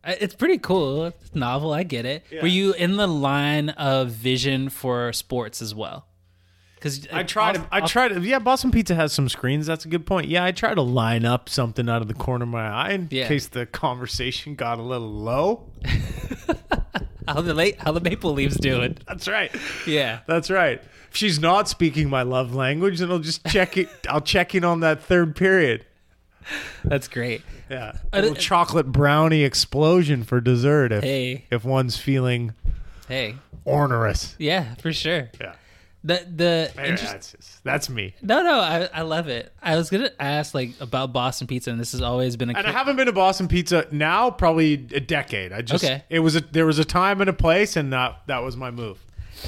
S2: It's pretty cool. It's novel. I get it. Were you in the line of vision for sports as well? Because
S3: I try to. I try to. Yeah, Boston Pizza has some screens. That's a good point. Yeah, I try to line up something out of the corner of my eye in
S2: Yeah.
S3: case the conversation got a little low.
S2: how the late how the maple leaves doing.
S3: That's right.
S2: Yeah.
S3: That's right. If she's not speaking my love language, then I'll just check it. I'll check in on that third period.
S2: That's great.
S3: Yeah, a little
S2: d-
S3: chocolate brownie explosion for dessert if
S2: Hey.
S3: if one's feeling
S2: Hey.
S3: ornerous.
S2: Yeah, for sure.
S3: Yeah,
S2: The the
S3: Yeah, that's just, that's me.
S2: no no I, I love it. I was gonna ask like about Boston pizza, and this has always been a
S3: And I haven't been to Boston Pizza now probably a decade. I just
S2: Okay.
S3: it was a there was a time and a place, and that that was my move.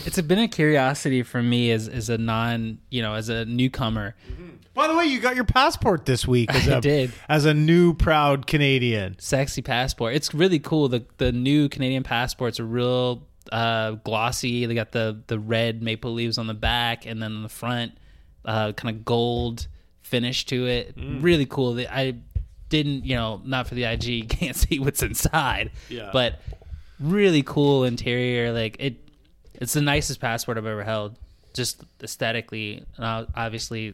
S2: it's been a curiosity for me as as a non you know as a newcomer. Mm-hmm.
S3: By the way, you got your passport this week. As
S2: I
S3: a,
S2: did.
S3: as a new proud Canadian.
S2: Sexy passport. It's really cool. The the new Canadian passports are real uh, glossy. They got the the red maple leaves on the back, and then on the front, uh, kind of gold finish to it. Really cool. I didn't, you know, not for the IG, can't see what's inside.
S3: Yeah.
S2: But really cool interior. Like it, it's the nicest passport I've ever held. Just aesthetically, and ob- obviously,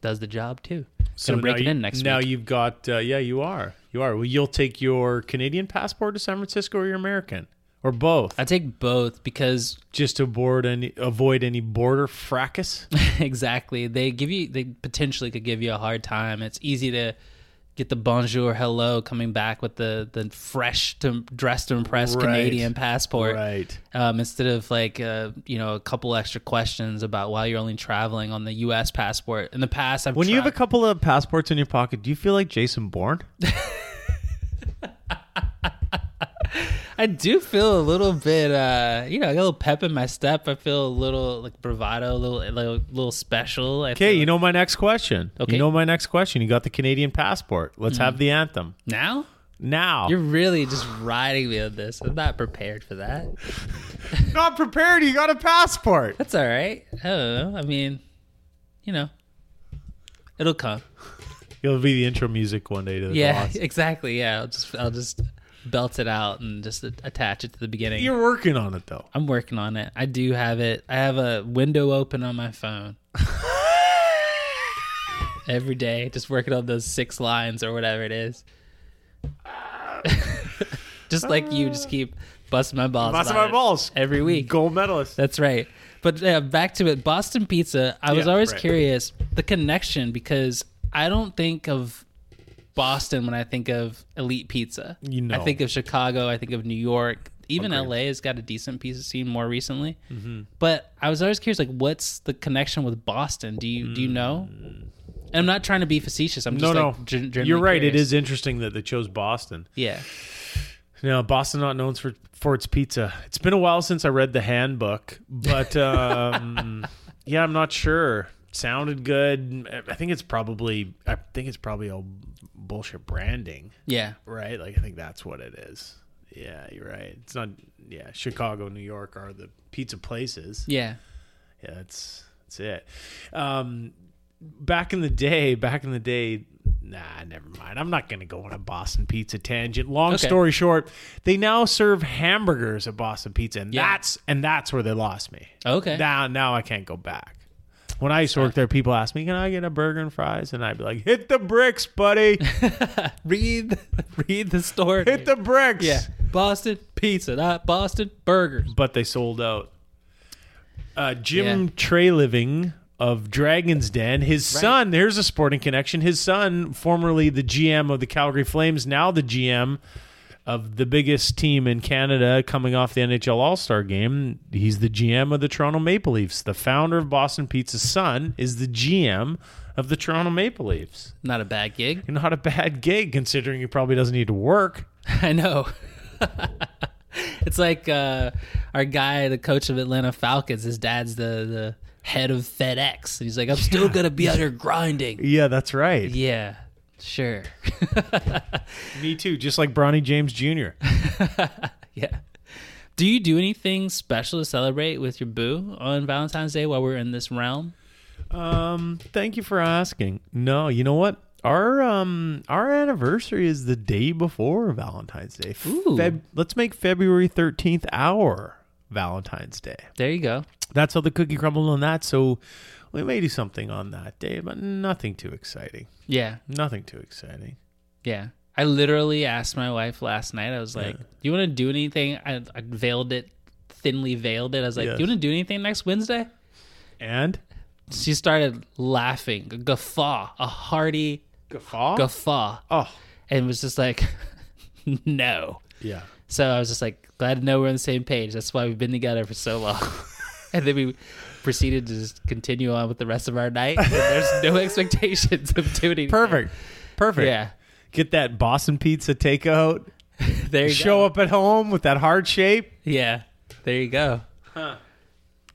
S2: does the job too. Gonna break it
S3: you-
S2: in next
S3: Now
S2: week.
S3: you've got uh, yeah, you are. You are. Well, you'll take your Canadian passport to San Francisco or your American or both,
S2: I take both because
S3: just to avoid any avoid any border fracas.
S2: exactly. They give you they potentially could give you a hard time. It's easy to get the bonjour hello coming back with the the fresh to dressed to impress
S3: Right.
S2: Canadian passport
S3: Right.
S2: um, instead of like uh, you know a couple extra questions about why you're only traveling on the U.S. passport. In the past, I've
S3: When you have a couple of passports in your pocket, do you feel like Jason Bourne?
S2: I do feel a little bit, uh, you know, I got a little pep in my step. I feel a little like bravado, a little, a little, little special. I
S3: Okay, you know my next question.
S2: Okay.
S3: You know my next question. You got the Canadian passport. Let's have the anthem
S2: now
S3: now.
S2: you're really just riding me on this. I'm not prepared for that.
S3: not prepared. You got a passport.
S2: That's all right. I don't know. I mean, you know, it'll come.
S3: It'll be the intro music one day to the
S2: Yeah,
S3: gloss.
S2: exactly. Yeah, I'll just, I'll just belt it out and just attach it to the beginning.
S3: You're working on it though.
S2: I'm working on it. I do have it. I have a window open on my phone. Every day, just working on those six lines or whatever it is. just like you, just keep busting my balls.
S3: Busting my balls.
S2: every week.
S3: Gold medalist.
S2: That's right. But uh, back to it, Boston Pizza. I was
S3: Yeah,
S2: always
S3: right.
S2: curious the connection because I don't think of Boston when I think of elite pizza.
S3: You know.
S2: I think of Chicago. I think of New York. Even. LA has got a decent pizza scene more recently. But I was always curious, like, what's the connection with Boston? Do you do you know? And I'm not trying to be facetious. I'm
S3: no,
S2: just
S3: no.
S2: like, gen-
S3: You're right. It
S2: curious.
S3: is interesting that they chose Boston.
S2: Yeah.
S3: No, Boston not known for for its pizza. It's been a while since I read the handbook, but um, yeah, I'm not sure. Sounded good. I think it's probably. I think it's probably all bullshit branding,
S2: Yeah.
S3: right? Like I think that's what it is. Yeah, you're right. It's not. Yeah, Chicago, New York are the pizza places.
S2: Yeah.
S3: Yeah, that's that's it. Um, back in the day, back in the day, nah, never mind. I'm not going to go on a Boston Pizza tangent. Long
S2: Okay.
S3: story short, they now serve hamburgers at Boston Pizza, and
S2: Yeah.
S3: that's and that's where they lost me.
S2: Okay.
S3: Now, now I can't go back. When I used to work there, people asked me, "Can I get a burger and fries?" And I'd be like, "Hit the bricks, buddy!
S2: read, read the story.
S3: Hit the bricks!"
S2: Yeah. Boston pizza, not Boston burgers.
S3: but they sold out. Uh, Jim
S2: Yeah.
S3: Treliving of Dragon's Den, his son, there's a sporting connection. His son, formerly the GM of the Calgary Flames, now the GM of the biggest team in Canada coming off the NHL All Star game. He's the GM of the Toronto Maple Leafs. The founder of Boston Pizza's son is the GM of the Toronto Maple Leafs.
S2: Not a bad gig.
S3: Not a bad gig considering he probably doesn't need to work.
S2: I know. it's like uh, our guy, the coach of Atlanta Falcons. His dad's the the head of FedEx, and he's like, "I'm still gonna be out here grinding."
S3: Yeah, that's right.
S2: Yeah, sure.
S3: Me too, just like Bronny James Jr.
S2: yeah. Do you do anything special to celebrate with your boo on Valentine's Day while we're in this realm?
S3: Um, thank you for asking. No, you know what? Our um our anniversary is the day before Valentine's Day.
S2: Ooh.
S3: Feb- let's make February 13th our Valentine's Day.
S2: There you go.
S3: That's how the cookie crumbled on that, so we may do something on that day, but nothing too exciting.
S2: Yeah,
S3: Nothing too exciting.
S2: yeah. I literally asked my wife last night. I was like, "Do you want to do anything?" I, I veiled it, thinly veiled it. I was like,
S3: Yes.
S2: "Do you want to do anything next Wednesday?"
S3: And
S2: she started laughing, a guffaw, a hearty
S3: guffaw.
S2: guffaw,
S3: oh,
S2: and was just like, no.
S3: yeah.
S2: So I was just like, glad to know we're on the same page. That's why we've been together for so long. and then we proceeded to just continue on with the rest of our night. There's no expectations of doing.
S3: Perfect. Perfect.
S2: Yeah.
S3: Get that Boston pizza takeout.
S2: There you
S3: Show
S2: go.
S3: up at home with that heart shape.
S2: Yeah. There you go.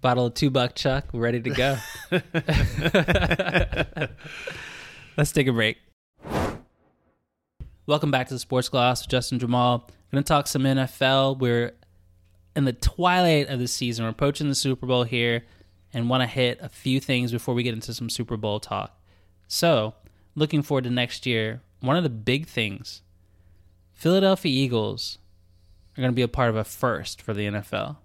S2: Bottle of two buck chuck, ready to go. Let's take a break. Welcome back to the Sports Gloss with Justin Jamaal. Going to talk some NFL. We're in the twilight of the season. We're approaching the Super Bowl here and want to hit a few things before we get into some Super Bowl talk. So, looking forward to next year, one of the big things Philadelphia Eagles are going to be a part of a first for the NFL.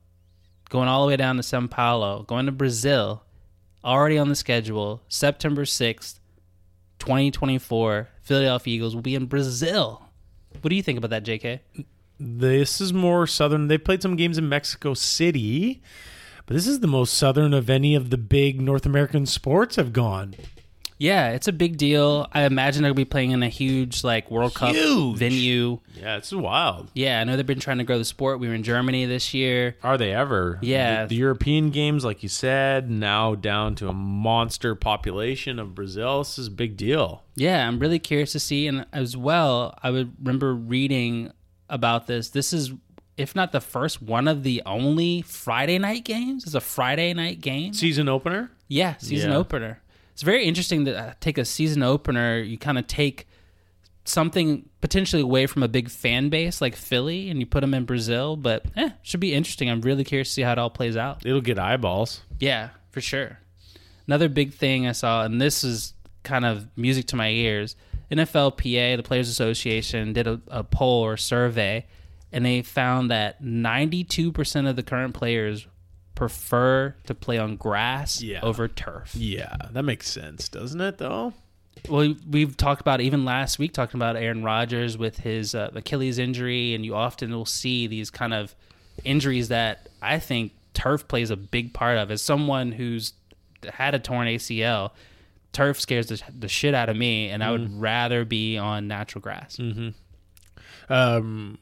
S2: Going all the way down to Sao Paulo, going to Brazil, already on the schedule, September 6th, 2024. Philadelphia Eagles will be in Brazil. What do you think about that, JK?
S3: This is more southern. They played some games in Mexico City, but this is the most southern of any of the big North American sports have gone.
S2: Yeah, it's a big deal. I imagine they'll be playing in a huge like World Cup
S3: Huge.
S2: venue.
S3: Yeah, it's wild.
S2: Yeah, I know they've been trying to grow the sport. We were in Germany this year.
S3: Are they ever?
S2: Yeah.
S3: The, the European games, like you said, now down to a monster population of Brazil. This is a big deal.
S2: Yeah, I'm really curious to see. And as well, I would remember reading about this. This is, if not the first, one of the only Friday night games. It's a Friday night game.
S3: Season opener?
S2: Yeah, season
S3: Yeah.
S2: opener. It's very interesting to uh, take a season opener. You kind of take something potentially away from a big fan base like Philly, and you put them in Brazil. But eh, should be interesting. I'm really curious to see how it all plays out.
S3: It'll get eyeballs.
S2: Yeah, for sure. Another big thing I saw, and this is kind of music to my ears. NFLPA, the Players Association, did a, a poll or survey, and they found that 92% of the current players prefer to play on grass
S3: Yeah.
S2: over turf.
S3: Yeah, that makes sense, doesn't it, though?
S2: Well, we've talked about even last week talking about Aaron Rodgers with his uh, Achilles injury, and you often will see these kind of injuries that I think turf plays a big part of. As someone who's had a torn ACL, turf scares the, the shit out of me, and I would rather be on natural grass.
S3: um, mm,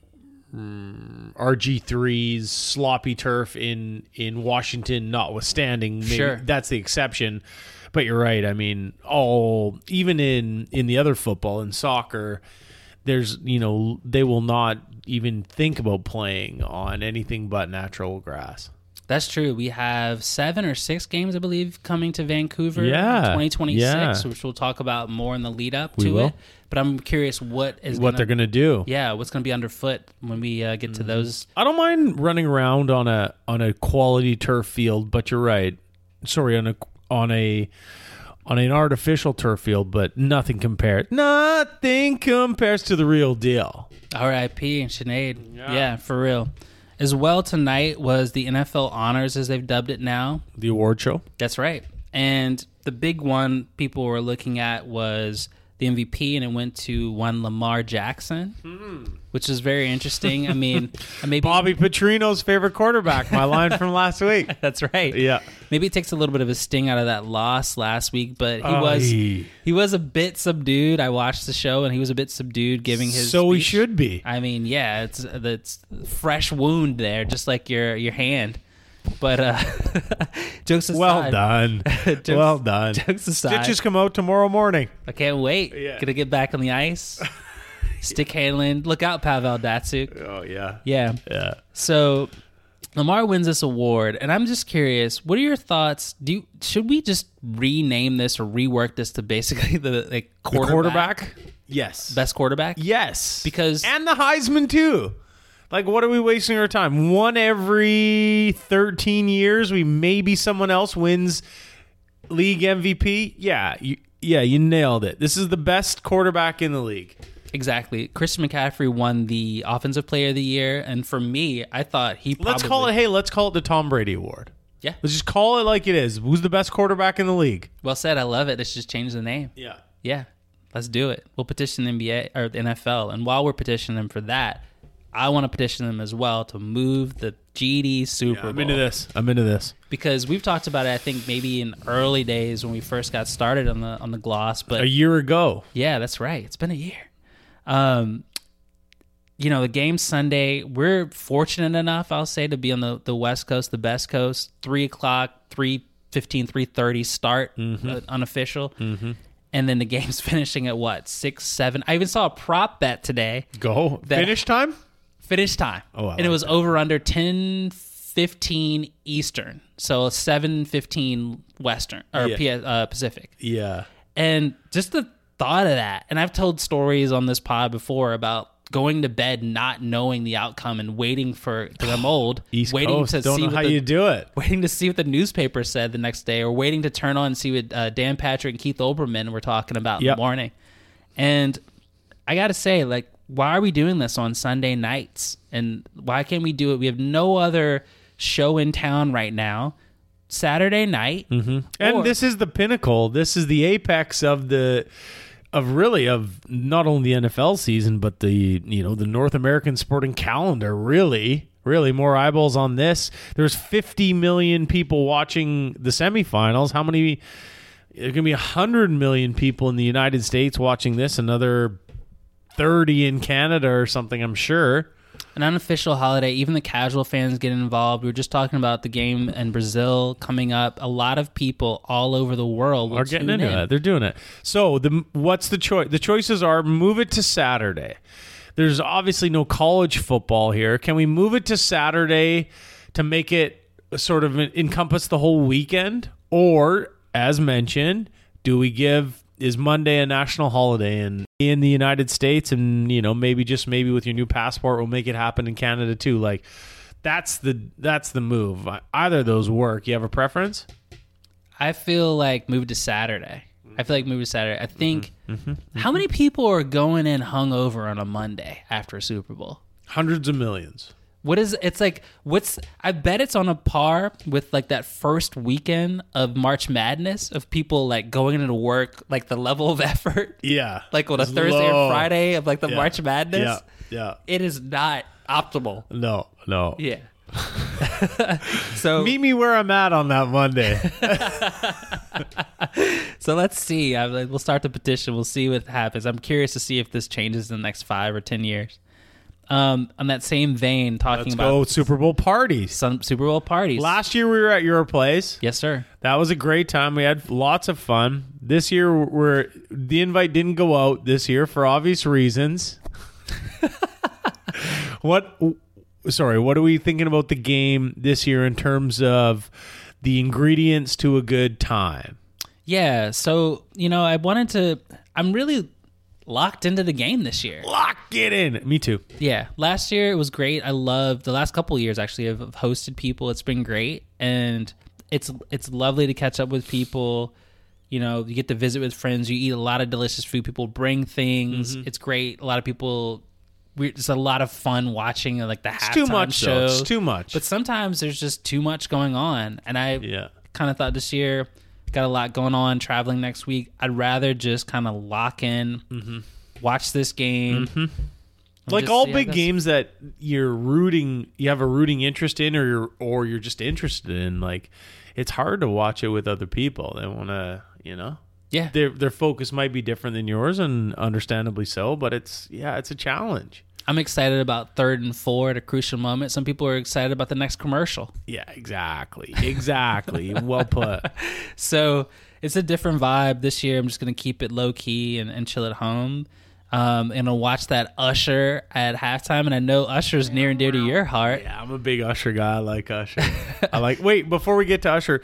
S3: RG3's sloppy turf in in Washington, notwithstanding, maybe
S2: Sure.
S3: that's the exception. But you're right. I mean, all even in in the other football and soccer, there's you know they will not even think about playing on anything but natural grass.
S2: That's true. We have seven or six games, I believe, coming to Vancouver
S3: Yeah,
S2: in 2026,
S3: yeah.
S2: which we'll talk about more in the lead up
S3: We
S2: to
S3: will.
S2: it. But I'm curious what is
S3: what
S2: gonna,
S3: they're gonna do?
S2: yeah, what's going to be underfoot when we uh, get to
S3: Mm-hmm.
S2: those
S3: I don't mind running around on a on a quality turf field, but you're right. Sorry, on a on a on an artificial turf field, but nothing compared. Nothing compares to the real deal.
S2: R.I.P. and Sinead.
S3: Yeah.
S2: Yeah. for real. As well tonight was the NFL Honors, as they've dubbed it now.
S3: The award show.
S2: That's right. And the big one people were looking at was the MVP, and it went to one Lamar Jackson, hmm. which is very interesting. I mean, maybe
S3: Bobby Petrino's favorite quarterback. My line from last week.
S2: that's right.
S3: Yeah.
S2: Maybe it takes a little bit of a sting out of that loss last week, but he
S3: Aye.
S2: was he was a bit subdued. I watched the show, and he was a bit subdued, giving his
S3: So he should be.
S2: I mean, yeah, it's it's fresh wound there, just like your your hand. But uh jokes aside,
S3: Well done.
S2: Jokes-
S3: well done.
S2: jokes aside.
S3: Stitches come out tomorrow morning.
S2: I can't wait.
S3: Yeah.
S2: Gonna get back on the ice. Stick handling. Look out, Pavel Datsyuk.
S3: Oh yeah.
S2: Yeah.
S3: Yeah.
S2: So Lamar wins this award, and I'm just curious. What are your thoughts? Do you, should we just rename this or rework this to basically the like
S3: The
S2: quarterback,
S3: quarterback? Yes.
S2: best quarterback?
S3: Yes.
S2: Because-
S3: and the Heisman too. Like what are we wasting our time? One every 13 years we maybe someone else wins league MVP? Yeah, you, yeah, you nailed it. This is the best quarterback in the league.
S2: Exactly. Christian McCaffrey won the Offensive Player of the Year, and for me, I thought he. Probably,
S3: Let's call it hey, let's call it the Tom Brady award.
S2: Yeah.
S3: Let's just call it like it is. Who's the best quarterback in the league?
S2: Well said. I love it. Let's just change the name.
S3: Yeah.
S2: Yeah, let's do it. We'll petition the NBA or the NFL, and while we're petitioning them for that, I want to petition them as well to move the GD Super Bowl
S3: I'm into this. I'm into this.
S2: because we've talked about it. I think maybe in early days when we first got started on the on the gloss, but
S3: A year ago.
S2: yeah, that's right. It's been a year. Um, you know, the game Sunday, we're fortunate enough, I'll say, to be on the, the West Coast, the best coast, 3 o'clock, 3 3.30 start, uh, unofficial. Mm-hmm. And then the game's finishing at what, 6, 7? I even saw a prop bet today,
S3: Go.
S2: That-
S3: Finish time?
S2: Finish time.
S3: Oh, I
S2: and it
S3: like
S2: was over under 10 15 Eastern. So 7 15 Western or
S3: Yeah.
S2: P- uh, Pacific.
S3: Yeah.
S2: And just the thought of that, and I've told stories on this pod before about going to bed not knowing the outcome and waiting for because I'm old,
S3: East
S2: waiting
S3: Coast.
S2: to
S3: Don't
S2: see
S3: know how
S2: the,
S3: you do it.
S2: waiting to see what the newspaper said the next day, or waiting to turn on and see what uh, Dan Patrick and Keith Olbermann were talking about in the morning. And I got to say, like, why are we doing this on Sunday nights? And why can't we do it? We have no other show in town right now. Saturday night,
S3: Mm-hmm. And this is the pinnacle. This is the apex of the of really of not only the NFL season but the you know the North American sporting calendar. Really, really more eyeballs on this. There's 50 million people watching the semifinals. How many? There's gonna be hundred million people in the United States watching this. Another thirty in Canada or something. I'm sure.
S2: An unofficial holiday. Even the casual fans get involved. We were just talking about the game in Brazil coming up. A lot of people all over the world
S3: are getting into
S2: in.
S3: it. They're doing it. So the what's the choice? The choices are move it to Saturday. There's obviously no college football here. Can we move it to Saturday to make it sort of encompass the whole weekend, or as mentioned, do we give is Monday a national holiday in in the United States, and you know maybe just maybe with your new passport we'll make it happen in Canada too. Like that's the that's the move. Either of those work. You have a preference?
S2: I feel like move to Saturday. I feel like move to Saturday. I think
S3: Mm-hmm.
S2: how many people are going in hungover on a Monday after a Super Bowl?
S3: Hundreds of millions.
S2: What is it's like? What's I bet it's on a par with like that first weekend of March Madness of people like going into work, like the level of effort,
S3: Yeah.
S2: like on a Thursday
S3: low.
S2: or Friday of like the
S3: Yeah.
S2: March Madness.
S3: Yeah. Yeah.
S2: It is not optimal.
S3: No, no.
S2: Yeah. so
S3: Meet me where I'm at on that Monday.
S2: so let's see. I, like, we'll start the petition. We'll see what happens. I'm curious to see if this changes in the next five or ten years. Um, on that same vein, talking
S3: Let's
S2: about
S3: go Super Bowl parties.
S2: some Super Bowl parties.
S3: Last year we were at your place.
S2: yes, sir.
S3: That was a great time. We had lots of fun. This year we're the invite didn't go out this year for obvious reasons. what sorry, what are we thinking about the game this year in terms of the ingredients to a good time?
S2: Yeah. So you know, I wanted to. I'm really locked into the game this year.
S3: Lock it in. Me too.
S2: Yeah, last year it was great. I love the last couple of years actually. I've hosted people. It's been great, and it's it's lovely to catch up with people. You know, you get to visit with friends. You eat a lot of delicious food. People bring things.
S3: Mm-hmm.
S2: It's great. A lot of people. We, it's a lot of fun watching like the halftime
S3: too much
S2: show.
S3: though. It's too much.
S2: But sometimes there's just too much going on, and I
S3: yeah.
S2: kind of thought this year got a lot going on. Traveling next week, I'd rather just kind of lock in, watch this game.
S3: Mm-hmm. like
S2: just
S3: all
S2: it
S3: big games that you're rooting you have a rooting interest in or you're or you're just interested in like it's hard to watch it with other people they want to you know
S2: Yeah,
S3: their their focus might be different than yours and understandably so but it's yeah it's a challenge
S2: I'm excited about third and four at a crucial moment. Some people are excited about the next commercial.
S3: yeah exactly exactly well put
S2: So it's a different vibe this year. I'm just going to keep it low key and, and chill at home. Um, and I'll watch that Usher at halftime. And I know Usher's near and dear to your heart.
S3: yeah i'm a big usher guy i like usher i like wait before we get to usher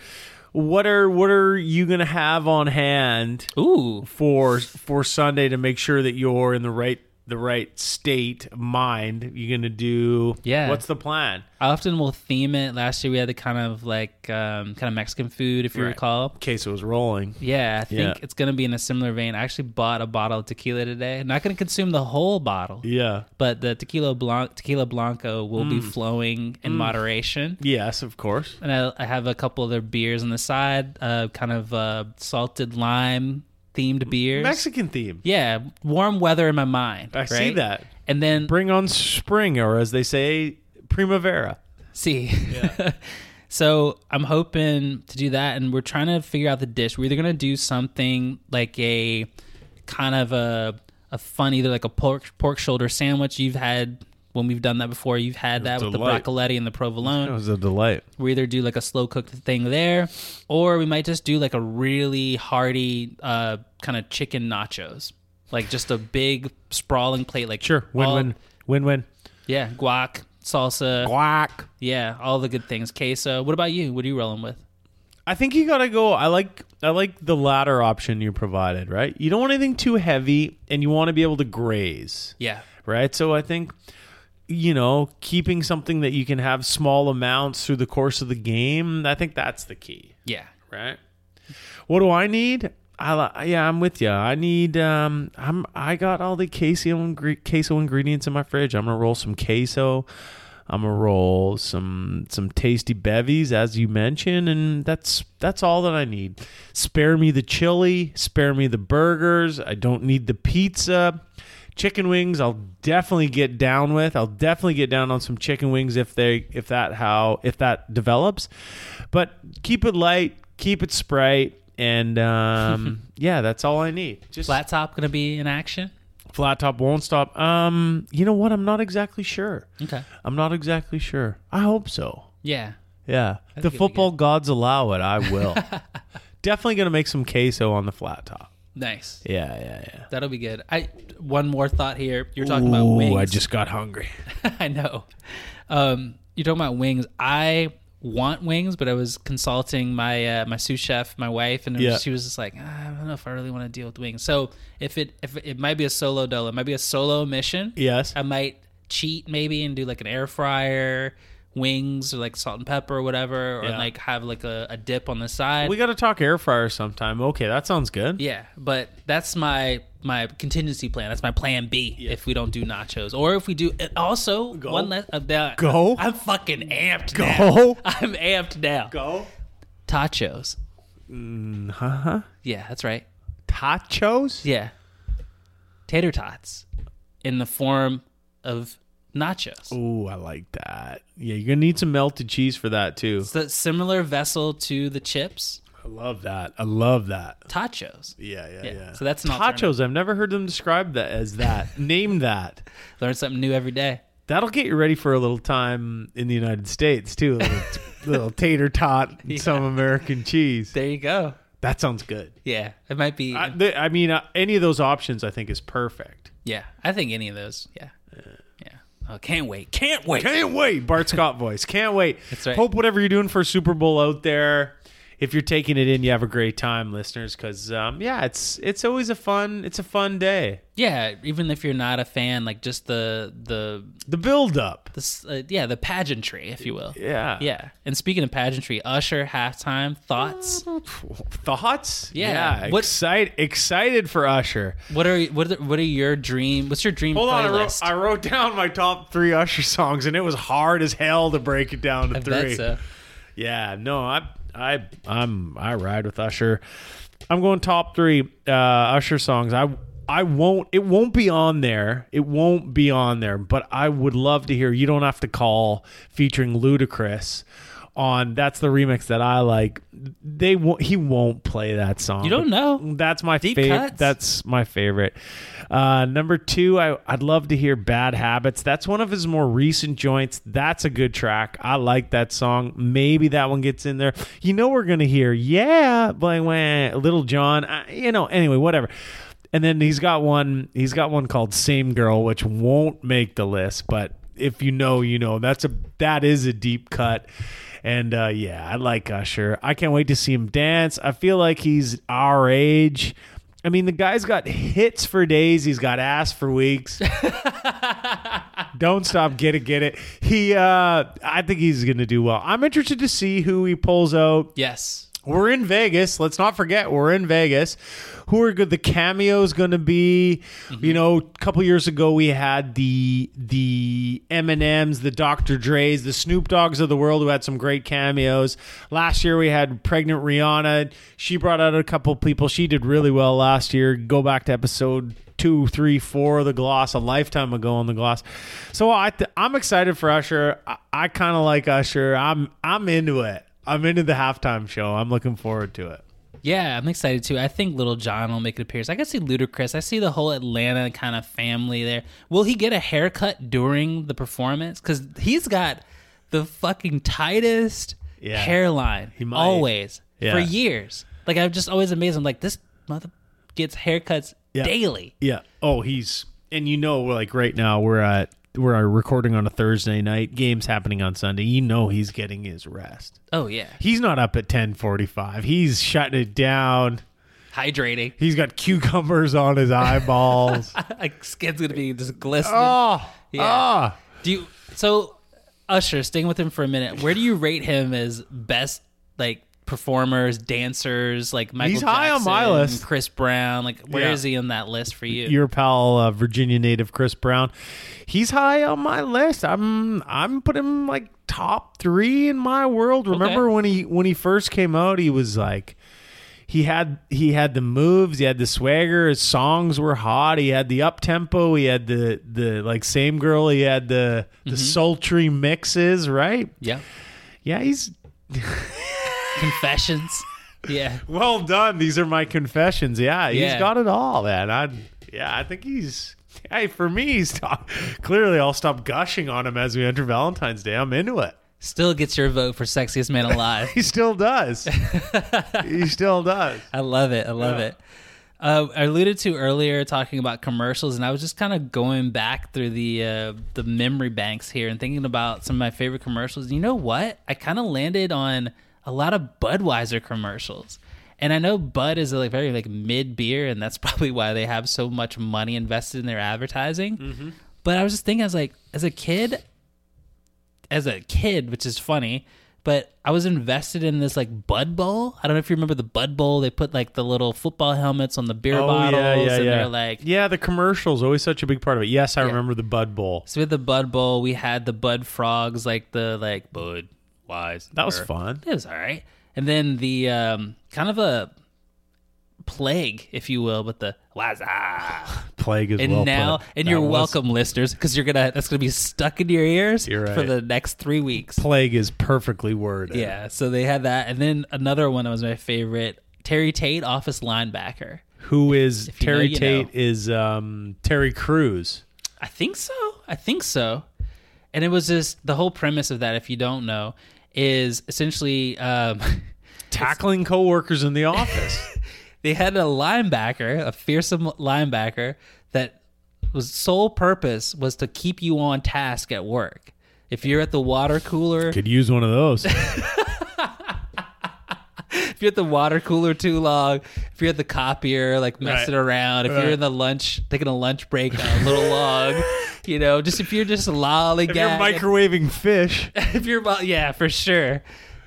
S3: what are what are you gonna have on hand
S2: Ooh,
S3: for for Sunday to make sure that you're in the right the right state mind. You're gonna do
S2: Yeah.
S3: What's the plan?
S2: I often will theme it. Last year we had the kind of like um, kind of Mexican food, if you
S3: Right.
S2: recall.
S3: In case it was rolling.
S2: Yeah, I think
S3: Yeah.
S2: it's going to be in a similar vein. I actually bought a bottle of tequila today. Not going to consume the whole bottle,
S3: Yeah.
S2: but the tequila blanc, tequila blanco will be flowing in moderation.
S3: Yes, of course.
S2: And I, I have a couple other beers on the side, uh, kind of uh, salted lime themed beers.
S3: Mexican theme.
S2: yeah, warm weather in my mind.
S3: I see that.
S2: And then
S3: Bring on spring, or as they say, primavera.
S2: See. so I'm hoping to do that, and we're trying to figure out the dish. We're either gonna do something like a kind of a a fun, either like a pork pork shoulder sandwich. You've had when we've done that before. You've had that with
S3: delight.
S2: the broccoletti and the provolone.
S3: It was a delight.
S2: we either do like a slow cooked thing there, or we might just do like a really hearty uh, kind of chicken nachos, like just a big sprawling plate. Like
S3: Sure. Win
S2: all-
S3: win. Win win.
S2: Yeah, guac, salsa,
S3: Quack.
S2: yeah, all the good things. Queso. What about you? What are you rolling with?
S3: I think you gotta go. I like I like the latter option you provided. Right. You don't want anything too heavy, and you want to be able to graze.
S2: Yeah.
S3: right? So I think you know, keeping something that you can have small amounts through the course of the game, I think that's the key,
S2: Yeah.
S3: right? What do I need? I yeah, I'm with you. I need um I'm I got all the queso queso ingredients in my fridge. I'm going to roll some queso. I'm gonna roll some some tasty bevies as you mentioned, and that's that's all that I need. Spare me the chili, spare me the burgers. I don't need the pizza. Chicken wings, I'll definitely get down with. I'll definitely get down on some chicken wings if they if that how if that develops. But keep it light, keep it sprite, and um, yeah, that's all I need. Just
S2: Flat top gonna be in action.
S3: flat top won't stop. Um, you know what? I'm not exactly sure.
S2: Okay.
S3: I'm not exactly sure. I hope so.
S2: Yeah.
S3: Yeah, the football gods allow it. I will. Definitely gonna make some queso on the flat top.
S2: Nice.
S3: Yeah, yeah, yeah.
S2: That'll be good. I one more thought here. You're talking about
S3: Ooh,
S2: wings.
S3: I just got hungry.
S2: I know. Um, you're talking about wings. I want wings, but I was consulting my uh, my sous chef, my wife, and
S3: Yeah.
S2: she was just like, "Ah, I don't know if I really want to deal with wings. So if it if it, it might be a solo dolo, it might be a solo mission.
S3: Yes.
S2: I might cheat maybe and do like an air fryer wings or like salt and pepper or whatever, or
S3: Yeah.
S2: like have like a, a dip on the side.
S3: We got to talk air fryer sometime. Okay, that sounds good.
S2: Yeah, but that's my my contingency plan. That's my plan B if we don't do nachos, or if we do. Also, one less. Uh, that-
S3: Go.
S2: I'm fucking amped.
S3: Go.
S2: Now. I'm amped now.
S3: Go.
S2: Tachos.
S3: Huh?
S2: Yeah, that's right.
S3: Tachos?
S2: Yeah, tater tots in the form of nachos.
S3: Oh, I like that. Yeah, you're gonna need some melted cheese for that too.
S2: It's a similar vessel to the chips.
S3: I love that. I love that.
S2: Tachos.
S3: Yeah, yeah,
S2: Yeah, so that's an alternative.
S3: tachos. I've never heard them describe that as that. Name that.
S2: Learn something new every day.
S3: That'll get you ready for a little time in the United States too. A little, little tater tot, and some American cheese.
S2: There you go.
S3: That sounds good.
S2: Yeah, it might be.
S3: I, th- I mean, uh, any of those options I think is perfect.
S2: yeah, I think any of those. Yeah. Oh, can't wait. Can't wait.
S3: Can't wait. Bart Scott voice. Can't wait.
S2: That's right.
S3: Hope whatever you're doing for Super Bowl out there, if you're taking it in, you have a great time, listeners. Because um, yeah, it's it's always a fun it's a fun day.
S2: Yeah, even if you're not a fan, like just the the
S3: The build up.
S2: the uh, yeah the pageantry, if you will.
S3: Yeah.
S2: Yeah. And speaking of pageantry, Usher halftime thoughts.
S3: Thoughts?
S2: Yeah.
S3: Yeah.
S2: What-
S3: Excite, excited for Usher.
S2: What are what are, what are your dream? What's your dream
S3: Hold on, I wrote. I wrote down my top three Usher songs, and it was hard as hell to break it down to
S2: I
S3: three.
S2: so.
S3: Yeah, no, I, I, I'm, I ride with Usher. I'm going top three uh, Usher songs. I, I won't. It won't be on there. It won't be on there. But I would love to hear. You don't have to call featuring Ludacris on. That's the remix that I like. They won't. He won't play that song.
S2: You don't know.
S3: That's my favorite. That's my favorite. Uh, number two, I, I'd love to hear "Bad Habits." That's one of his more recent joints. That's a good track. I like that song. Maybe that one gets in there. You know, we're gonna hear "Yeah" by wah, Lil Jon. Uh, you know, anyway, whatever. And then he's got one. He's got one called "Same Girl," which won't make the list, but if you know, you know. That's a that is a deep cut. And uh, yeah, I like Usher. I can't wait to see him dance. I feel like he's our age. I mean, the guy's got hits for days. He's got ass for weeks. Don't stop, get it, get it. He, uh, I think he's going to do well. I'm interested to see who he pulls out.
S2: Yes.
S3: We're in Vegas. Let's not forget we're in Vegas. Who are good? The cameos going to be. Mm-hmm. You know, a couple years ago we had the the Eminem's, the Dr. Dre's, the Snoop Doggs of the world who had some great cameos. Last year we had pregnant Rihanna. She brought out a couple people. She did really well last year. Go back to episode two, three, four of the Gloss a lifetime ago on the Gloss. So I th- I'm excited for Usher. I, I kind of like Usher. I'm I'm into it. I'm into the halftime show. I'm looking forward to it.
S2: Yeah, I'm excited too. I think Lil Jon will make an appearance. I can see Ludacris. I see the whole Atlanta kind of family there. Will he get a haircut during the performance? Because he's got the fucking tightest
S3: Yeah.
S2: hairline.
S3: He might.
S2: always
S3: Yeah.
S2: for years. Like I'm just always amazed. I'm like this mother gets haircuts
S3: Yeah.
S2: daily.
S3: Yeah. Oh, he's and you know, like right now we're at we're recording on a Thursday night. Games happening on Sunday. You know he's getting his rest.
S2: Oh yeah,
S3: He's not up at 10:45. He's shutting it down.
S2: hydrating.
S3: He's got cucumbers on his eyeballs.
S2: like skin's gonna be just glistening.
S3: oh,
S2: Yeah.
S3: ah.
S2: Do you so Usher, staying with him for a minute, where do you rate him as best like performers, dancers, like Michael
S3: He's high on my
S2: Jackson,
S3: list.
S2: Chris Brown, like where is
S3: Yeah.
S2: he on that list for you?
S3: Your pal, uh, Virginia native Chris Brown. He's high on my list. I'm I'm putting him like top three in my world. Remember when he when he first came out, he was like he had he had the moves, he had the swagger, his songs were hot, he had the up tempo, he had the the like same girl, he had the the sultry mixes, right?
S2: yeah.
S3: Yeah, he's
S2: Confessions. Yeah.
S3: Well done. These are my confessions. Yeah, he's
S2: Yeah.
S3: got it all, man. I yeah, I think he's hey for me. He's top, clearly. I'll stop gushing on him as we enter Valentine's Day. I'm into it.
S2: Still gets your vote for sexiest man alive.
S3: He still does. he still does.
S2: I love it. I love
S3: Yeah.
S2: it. Uh, I alluded to earlier talking about commercials, and I was just kind of going back through the uh, the memory banks here and thinking about some of my favorite commercials. You know what? I kind of landed on a lot of Budweiser commercials, and I know Bud is a like very like mid beer, and that's probably why they have so much money invested in their advertising. Mm-hmm. But I was just thinking, I was like, as a kid, as a kid, which is funny. But I was invested in this like Bud Bowl. I don't know if you remember the Bud Bowl. They put like the little football helmets on the beer oh, bottles, and they're like,
S3: yeah. The commercials always such a big part of it. Yes, I
S2: Yeah.
S3: remember the Bud Bowl.
S2: so we had the Bud Bowl. We had the Bud Frogs, like the like Bud Wise.
S3: That was fun.
S2: It was all right. And then the um, kind of a plague, if you will, with the Waza.
S3: Plague is
S2: And
S3: well
S2: now,
S3: put.
S2: and
S3: That
S2: you're
S3: was-
S2: welcome, listeners, because you're gonna that's gonna be stuck in your ears
S3: You're
S2: for the next three weeks.
S3: Plague is perfectly worded.
S2: Yeah, so they had that, and then another one that was my favorite: Terry Tate, office linebacker.
S3: Who is
S2: If you know,
S3: Terry
S2: you
S3: Tate?
S2: know.
S3: Is um, Terry Crews?
S2: I think so. I think so. And it was just the whole premise of that. If you don't know, is essentially um,
S3: tackling coworkers in the office.
S2: they had a linebacker, a fearsome linebacker that was sole purpose was to keep you on task at work. If you're at the water cooler,
S3: Could use one of those.
S2: if you're at the water cooler too long, if you're at the copier like messing
S3: Right.
S2: around, if
S3: Right.
S2: you're in the lunch taking a lunch break a little long, you know, just if you're just lollygagging,
S3: if you're microwaving fish,
S2: if you're yeah, for sure.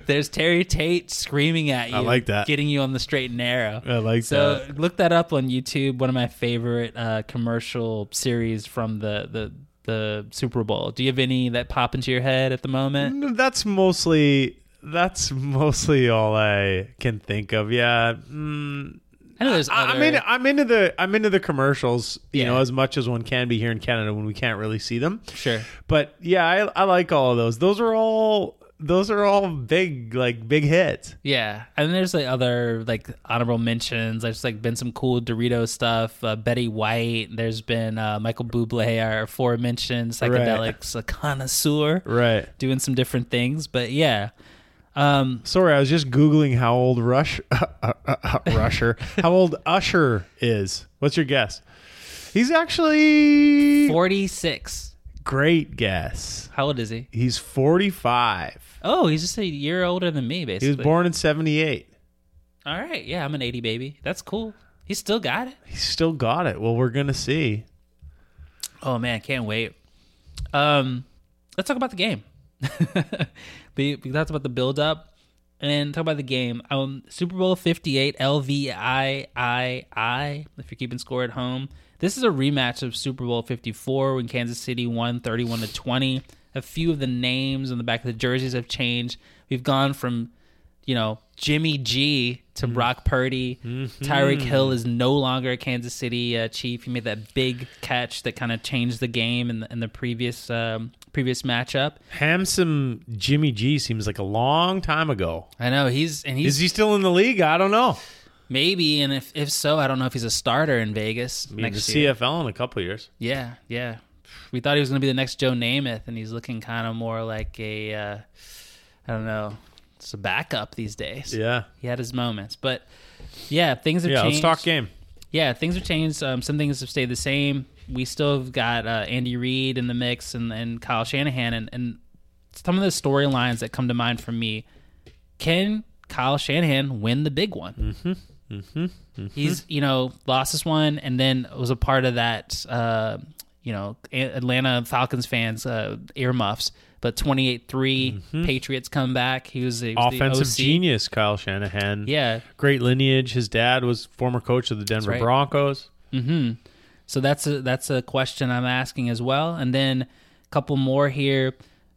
S2: There's Terry Tate screaming at you.
S3: I like that.
S2: Getting you on the straight and narrow.
S3: I like
S2: so
S3: that.
S2: look that up on YouTube. One of my favorite uh, commercial series from the, the the Super Bowl. Do you have any that pop into your head at the moment?
S3: that's mostly that's mostly all I can think of. Yeah. Mm,
S2: I know there's
S3: I,
S2: other.
S3: I'm into I'm into the I'm into the commercials. You
S2: Yeah.
S3: know, as much as one can be here in Canada when we can't really see them.
S2: sure.
S3: But yeah, I, I like all of those. Those are all those are all big like big hits.
S2: Yeah, and there's like other like honorable mentions. There's like been some cool Dorito stuff. Uh, Betty White. There's been uh, Michael Bublé, our aforementioned psychedelics a connoisseur,
S3: Right.
S2: doing some different things. But yeah, um,
S3: Sorry, I was just googling how old Rush uh, uh, uh, Rusher how old Usher is. What's your guess? He's actually
S2: 46.
S3: great guess.
S2: How old is he?
S3: He's 45.
S2: Oh, he's just a year older than me, basically.
S3: He was born in 78.
S2: All right, yeah, I'm an 80 baby. That's cool. He's still got it.
S3: He's still got it. Well, we're going to see.
S2: Oh man, can't wait. Um, let's talk about the game. we, we talked about the build up and talk about the game. Um, Super Bowl Fifty Eight, LVIII. If you're keeping score at home, this is a rematch of Super Bowl Fifty Four when Kansas City won thirty one to twenty. A few of the names on the back of the jerseys have changed. We've gone from you know, Jimmy G to Brock Purdy. Tyreek Hill is no longer a Kansas City uh, Chief. He made that big catch that kind of changed the game in the, in the previous um, previous matchup.
S3: Handsome Jimmy G seems like a long time ago.
S2: I know he's and he's
S3: Is he still in the league? I don't know.
S2: maybe, and if if so, I don't know if he's a starter in Vegas
S3: Maybe
S2: next
S3: the
S2: year.
S3: CFL in a couple years.
S2: Yeah, yeah. We thought he was going to be the next Joe Namath, and he's looking kind of more like a uh, I don't know, it's a backup these days.
S3: Yeah.
S2: He had his moments, but yeah, things have
S3: Yeah,
S2: changed.
S3: let's talk game.
S2: yeah, things have changed. Um, some things have stayed the same. We still have got uh, Andy Reid in the mix and, and Kyle Shanahan, and, and some of the storylines that come to mind for me. Can Kyle Shanahan win the big one? Mm-hmm. Mm-hmm. He's you know lost this one, and then was a part of that. Uh, you know, A- Atlanta Falcons fans uh, earmuffs. But 28-3, Patriots come back. He was, he was
S3: Mm-hmm. Offensive genius, Kyle Shanahan.
S2: Yeah,
S3: Great lineage. His dad was former coach of the Denver
S2: right.
S3: Broncos.
S2: hmm So that's a that's a question I'm asking as well. And then a couple more here.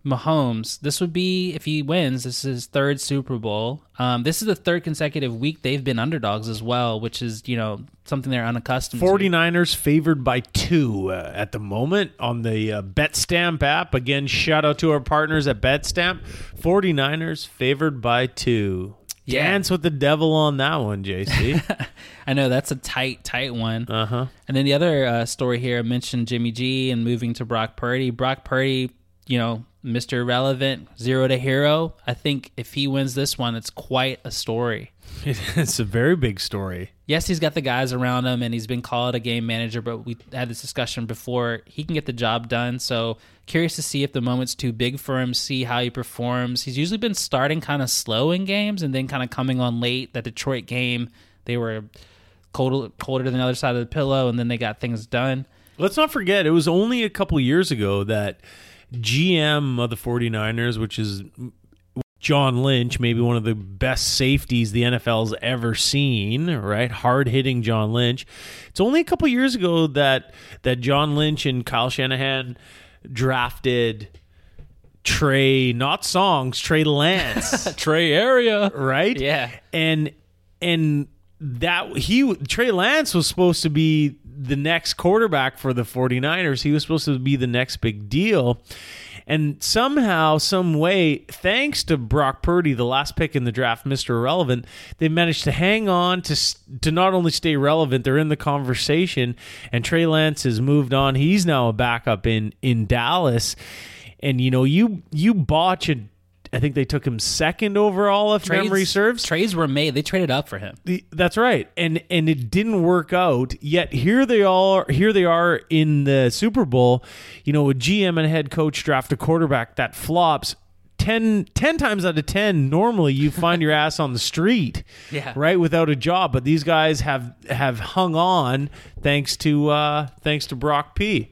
S2: Mahomes. This would be if he wins. This is his third Super Bowl. Um, this is the third consecutive week they've been underdogs as well, which is you know something they're unaccustomed to.
S3: 49ers favored by two uh, at the moment on the uh, BetStamp app. Again, shout out to our partners at BetStamp. 49ers favored by two.
S2: Yeah.
S3: Dance with the devil on that one, JC.
S2: I know that's a tight, tight one.
S3: uh huh.
S2: And then the other uh, story here I mentioned Jimmy G and moving to Brock Purdy. Brock Purdy, you know, Mr. Relevant, zero to hero. I think if he wins this one, it's quite a story.
S3: It's a very big story.
S2: Yes, he's got the guys around him and he's been called a game manager, but we had this discussion before. He can get the job done. So curious to see if the moment's too big for him, see how he performs. He's usually been starting kind of slow in games and then kind of coming on late. That Detroit game, they were cold, colder than the other side of the pillow, and then they got things done.
S3: Let's not forget, it was only a couple years ago that GM of the 49ers, which is John Lynch, maybe one of the best safeties the NFL's ever seen, right? Hard hitting John Lynch. It's only a couple years ago that that John Lynch and Kyle Shanahan drafted Trey, not Songz, Trey Lance.
S2: Trey area.
S3: right?
S2: Yeah.
S3: And and that he Trey Lance was supposed to be the next quarterback for the 49ers. He was supposed to be the next big deal. And somehow, some way, thanks to Brock Purdy, the last pick in the draft, Mr. Irrelevant, they managed to hang on to to not only stay relevant, they're in the conversation. And Trey Lance has moved on. He's now a backup in in Dallas. And you know, you you botch a I think they took him second overall, if memory
S2: Trades-
S3: serves.
S2: Trades were made. They traded up for him.
S3: The- That's right, and and it didn't work out. Yet here they are. Here they are in the Super Bowl. You know, a GM and a head coach draft a quarterback that flops. 10, 10 times out of 10 normally you find your ass on the street
S2: Yeah.
S3: right without a job but these guys have have hung on thanks to uh thanks to brock p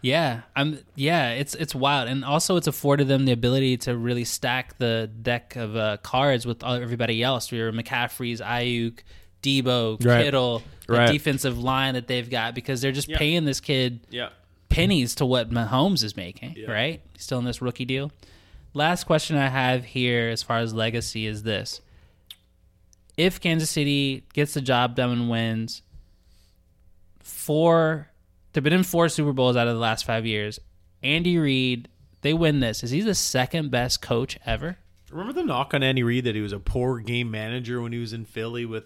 S2: Yeah, I'm. Yeah, it's it's wild, and also it's afforded them the ability to really stack the deck of uh, cards with everybody else. Your McCaffrey's, Aiyuk, Deebo,
S3: Right.
S2: Kittle, the defensive line that they've got because they're just paying this kid
S3: yeah
S2: pennies to what Mahomes is making. Right? Still in this rookie deal. Last question I have here, as far as legacy, is this: If Kansas City gets the job done and wins, four they've been in four Super Bowls out of the last five years. Andy Reid, they win this. Is he the second best coach ever?
S3: Remember the knock on Andy Reid that he was a poor game manager when he was in Philly with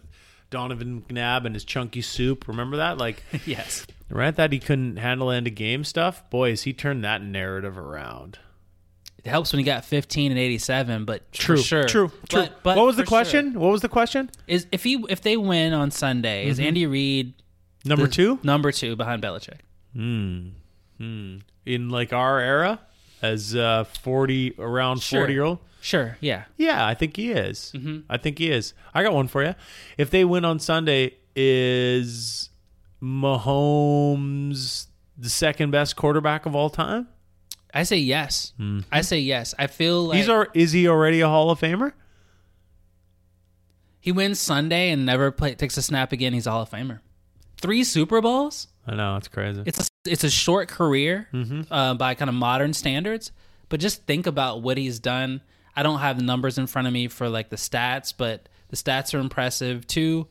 S3: Donovan McNabb and his chunky soup. Remember that? Like,
S2: yes.
S3: right? That he couldn't handle end of game stuff. Boys, he turned that narrative around.
S2: It helps when you got 15 and 87, but for sure.
S3: true, true.
S2: But, but
S3: what was the question?
S2: sure.
S3: What was the question?
S2: Is if he if they win on Sunday, is mm-hmm. Andy Reid
S3: Number
S2: the-
S3: two
S2: Number two behind Belichick. Hmm. Hmm.
S3: in like our era as uh, forty around
S2: Sure.
S3: forty year old.
S2: Sure. Yeah.
S3: Yeah, I think he is. I think he is. I got one for you. If they win on Sunday, is Mahomes the second best quarterback of all time?
S2: I say yes. I say yes. I feel like
S3: He's our, is he already a Hall of Famer?
S2: he wins Sunday and never play, takes a snap again. He's a Hall of Famer. Three Super Bowls.
S3: I know it's crazy.
S2: It's a, it's a short career
S3: Mm-hmm.
S2: uh, by kind of modern standards, but just think about what he's done. I don't have the numbers in front of me for like the stats, but the stats are impressive too.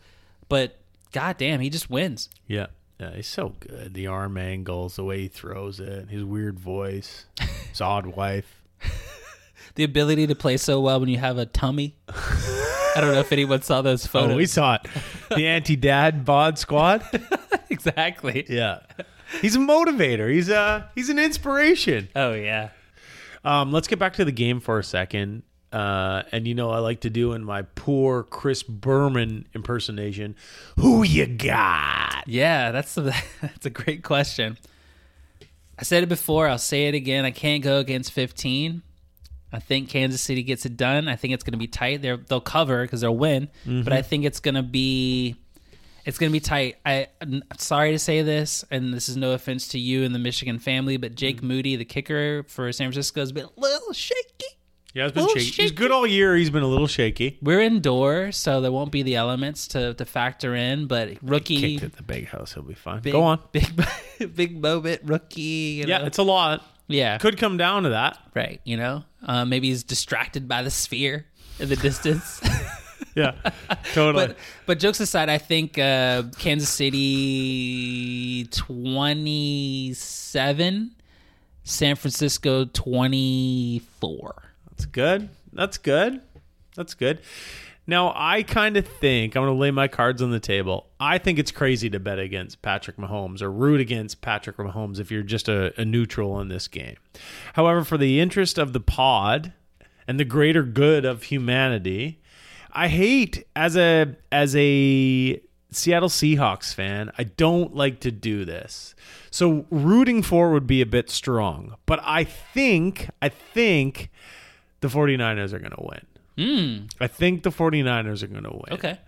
S2: But goddamn, he just wins.
S3: yeah, yeah, he's so good. The arm angles, the way he throws it, his weird voice, his odd wife.
S2: The ability to play so well when you have a tummy. I don't know if anyone saw those photos.
S3: Oh, we saw it. The anti-dad bod squad.
S2: exactly.
S3: yeah, he's a motivator. He's a he's an inspiration.
S2: Oh yeah.
S3: Um, let's get back to the game for a second. Uh, and you know, I like to do in my poor Chris Berman impersonation. Who you got?
S2: Yeah, that's a, that's a great question. I said it before. I'll say it again. I can't go against 15. I think Kansas City gets it done. I think it's going to be tight. They're, they'll cover because they'll win, but mm-hmm. I think it's going to be it's going to be tight. I, I'm sorry to say this, and this is no offense to you and the Michigan family, but Jake mm-hmm. Moody, the kicker for San Francisco, has been a little shaky.
S3: Yeah, he's been
S2: Little
S3: shaky. He's good all year. He's been a little shaky.
S2: We're indoors, so there won't be the elements to, to factor in. But rookie,
S3: Kicked at the big house. He'll be fine.
S2: big,
S3: Go on.
S2: big, big moment, rookie.
S3: Yeah,
S2: know?
S3: it's a lot.
S2: yeah,
S3: Could come down to that.
S2: right. You know, uh, maybe he's distracted by the sphere in the distance.
S3: Yeah, totally.
S2: but but jokes aside, I think uh, Kansas City twenty seven, San Francisco twenty four.
S3: That's good. That's good. That's good. Now, I kind of think I'm going to lay my cards on the table. I think it's crazy to bet against Patrick Mahomes or root against Patrick Mahomes if you're just a, a neutral in this game. However, for the interest of the pod and the greater good of humanity, I hate as a as a Seattle Seahawks fan, I don't like to do this. So rooting for would be a bit strong, but I think I think the 49ers are going to win.
S2: Mm,
S3: I think the 49ers are going to win.
S2: okay.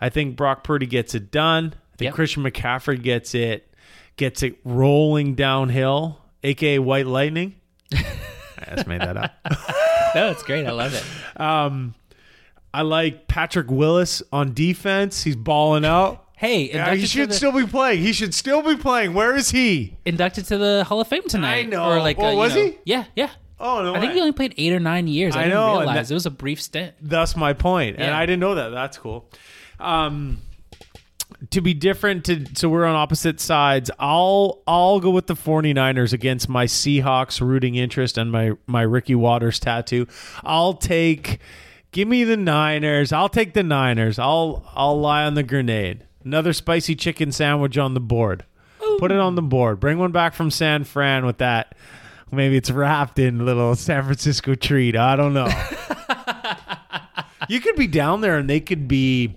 S3: I think Brock Purdy gets it done. I think
S2: Yep.
S3: Christian McCaffrey gets it gets it rolling downhill, aka White Lightning. I just made that up.
S2: No, it's great. I love it.
S3: Um, I like Patrick Willis on defense. He's balling out.
S2: Hey,
S3: Yeah, he should
S2: the,
S3: still be playing. He should still be playing. Where is he?
S2: inducted to the Hall of Fame tonight.
S3: I know.
S2: Or like,
S3: Well,
S2: uh,
S3: was
S2: know-
S3: he?
S2: Yeah, yeah.
S3: Oh no!
S2: I think he only played eight or nine years. I,
S3: I
S2: didn't
S3: know,
S2: realize
S3: that-
S2: it was a brief stint.
S3: That's my point, and
S2: Yeah.
S3: I didn't know that. That's cool. Um, to be different, to so we're on opposite sides. I'll I'll go with the 49ers against my Seahawks rooting interest and my my Ricky Watters tattoo. I'll take. Give me the Niners. I'll take the Niners. I'll I'll lie on the grenade. Another spicy chicken sandwich on the board. Put it on the board. Bring one back from San Fran with that. Maybe it's wrapped in little San Francisco treat. I don't know. you could be down there and they could be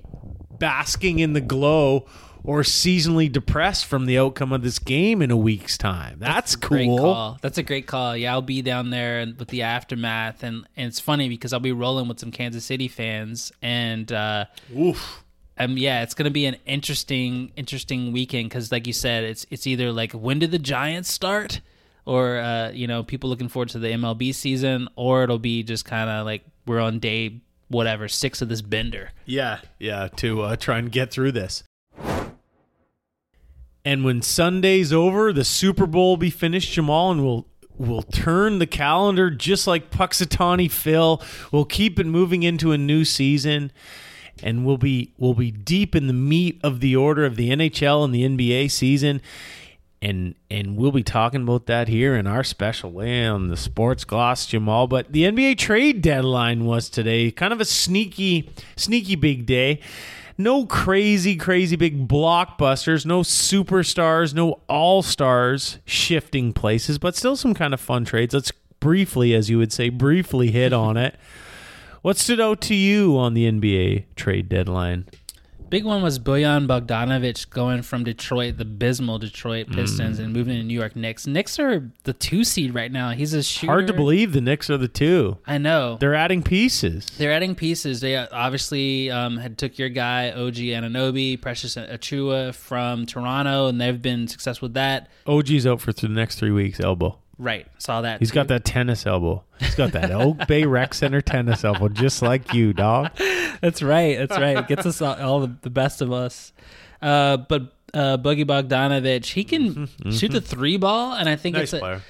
S3: basking in the glow or seasonally depressed from the outcome of this game in a week's time. That's,
S2: Great
S3: cool.
S2: That's a great call. Yeah, I'll be down there with the aftermath, and, and it's funny because I'll be rolling with some Kansas City fans, and uh,
S3: Oof.
S2: um, yeah, it's gonna be an interesting, interesting weekend because, like you said, it's it's either like when did the Giants start, or uh, you know, people looking forward to the MLB season, or it'll be just kind of like we're on day whatever six of this bender.
S3: Yeah, yeah, to uh, try and get through this. And when Sunday's over, the Super Bowl will be finished, Jamaal, and we'll we'll turn the calendar just like Punxsutawney Phil. We'll keep it moving into a new season, and we'll be we'll be deep in the meat of the order of the NHL and the NBA season. And and we'll be talking about that here in our special way on the Sports Gloss, Jamaal. But the NBA trade deadline was today, kind of a sneaky, sneaky big day. No crazy, crazy big blockbusters, no superstars, no all stars shifting places, but still some kind of fun trades. Let's briefly, as you would say, briefly hit on it. What stood out to you on the NBA trade deadline?
S2: Big one was Bojan Bogdanovic going from Detroit, the abysmal Detroit Pistons, and moving to New York Knicks. Knicks are the two seed right now. He's a shooter.
S3: Hard to believe the Knicks are the two.
S2: I know.
S3: They're adding pieces.
S2: They're adding pieces. They obviously um, had took your guy OG Anunoby, Precious Achiuwa from Toronto, and they've been successful with that.
S3: OG's out for the next three weeks. Elbow.
S2: Right, saw that.
S3: He's
S2: too.
S3: got that tennis elbow. He's got that Oak Bay Rec Center tennis elbow, just like you, dog.
S2: That's right. That's right. It gets us all, all the, the best of us. Uh, but uh, Boogie Bogdanovich, he can shoot the three ball, and I think
S3: Nice
S2: it's a,
S3: player.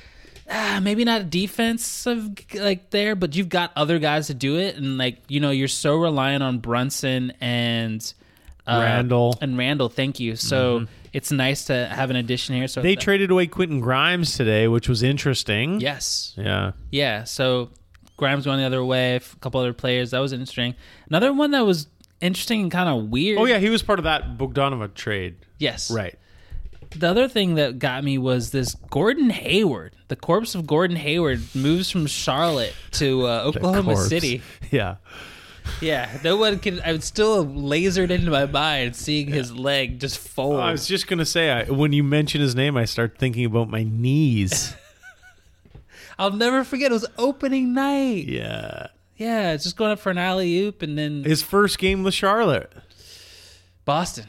S2: ah, maybe not defensive like there, but you've got other guys to do it, and like you know, you're so reliant on Brunson and uh,
S3: Randle.
S2: and Randle. Thank you. So it's nice to have an addition here. So
S3: They
S2: th-
S3: traded away Quentin Grimes today, which was interesting.
S2: yes,
S3: Yeah.
S2: yeah. So Grimes going the other way. A couple other players that was interesting. Another one that was interesting and kind of weird.
S3: Oh yeah, he was part of that Bogdanova trade.
S2: Yes.
S3: Right.
S2: The other thing that got me was this Gordon Hayward. The corpse of Gordon Hayward moves from Charlotte to uh, Oklahoma City.
S3: Yeah.
S2: Yeah, no one can. I'm still lasered into my mind seeing his leg just fold.
S3: I was just gonna say, I, when you mention his name, I start thinking about my knees.
S2: I'll never forget. It was opening night.
S3: yeah.
S2: Yeah, it's just going up for an alley oop and then
S3: His first game with Charlotte.
S2: Boston.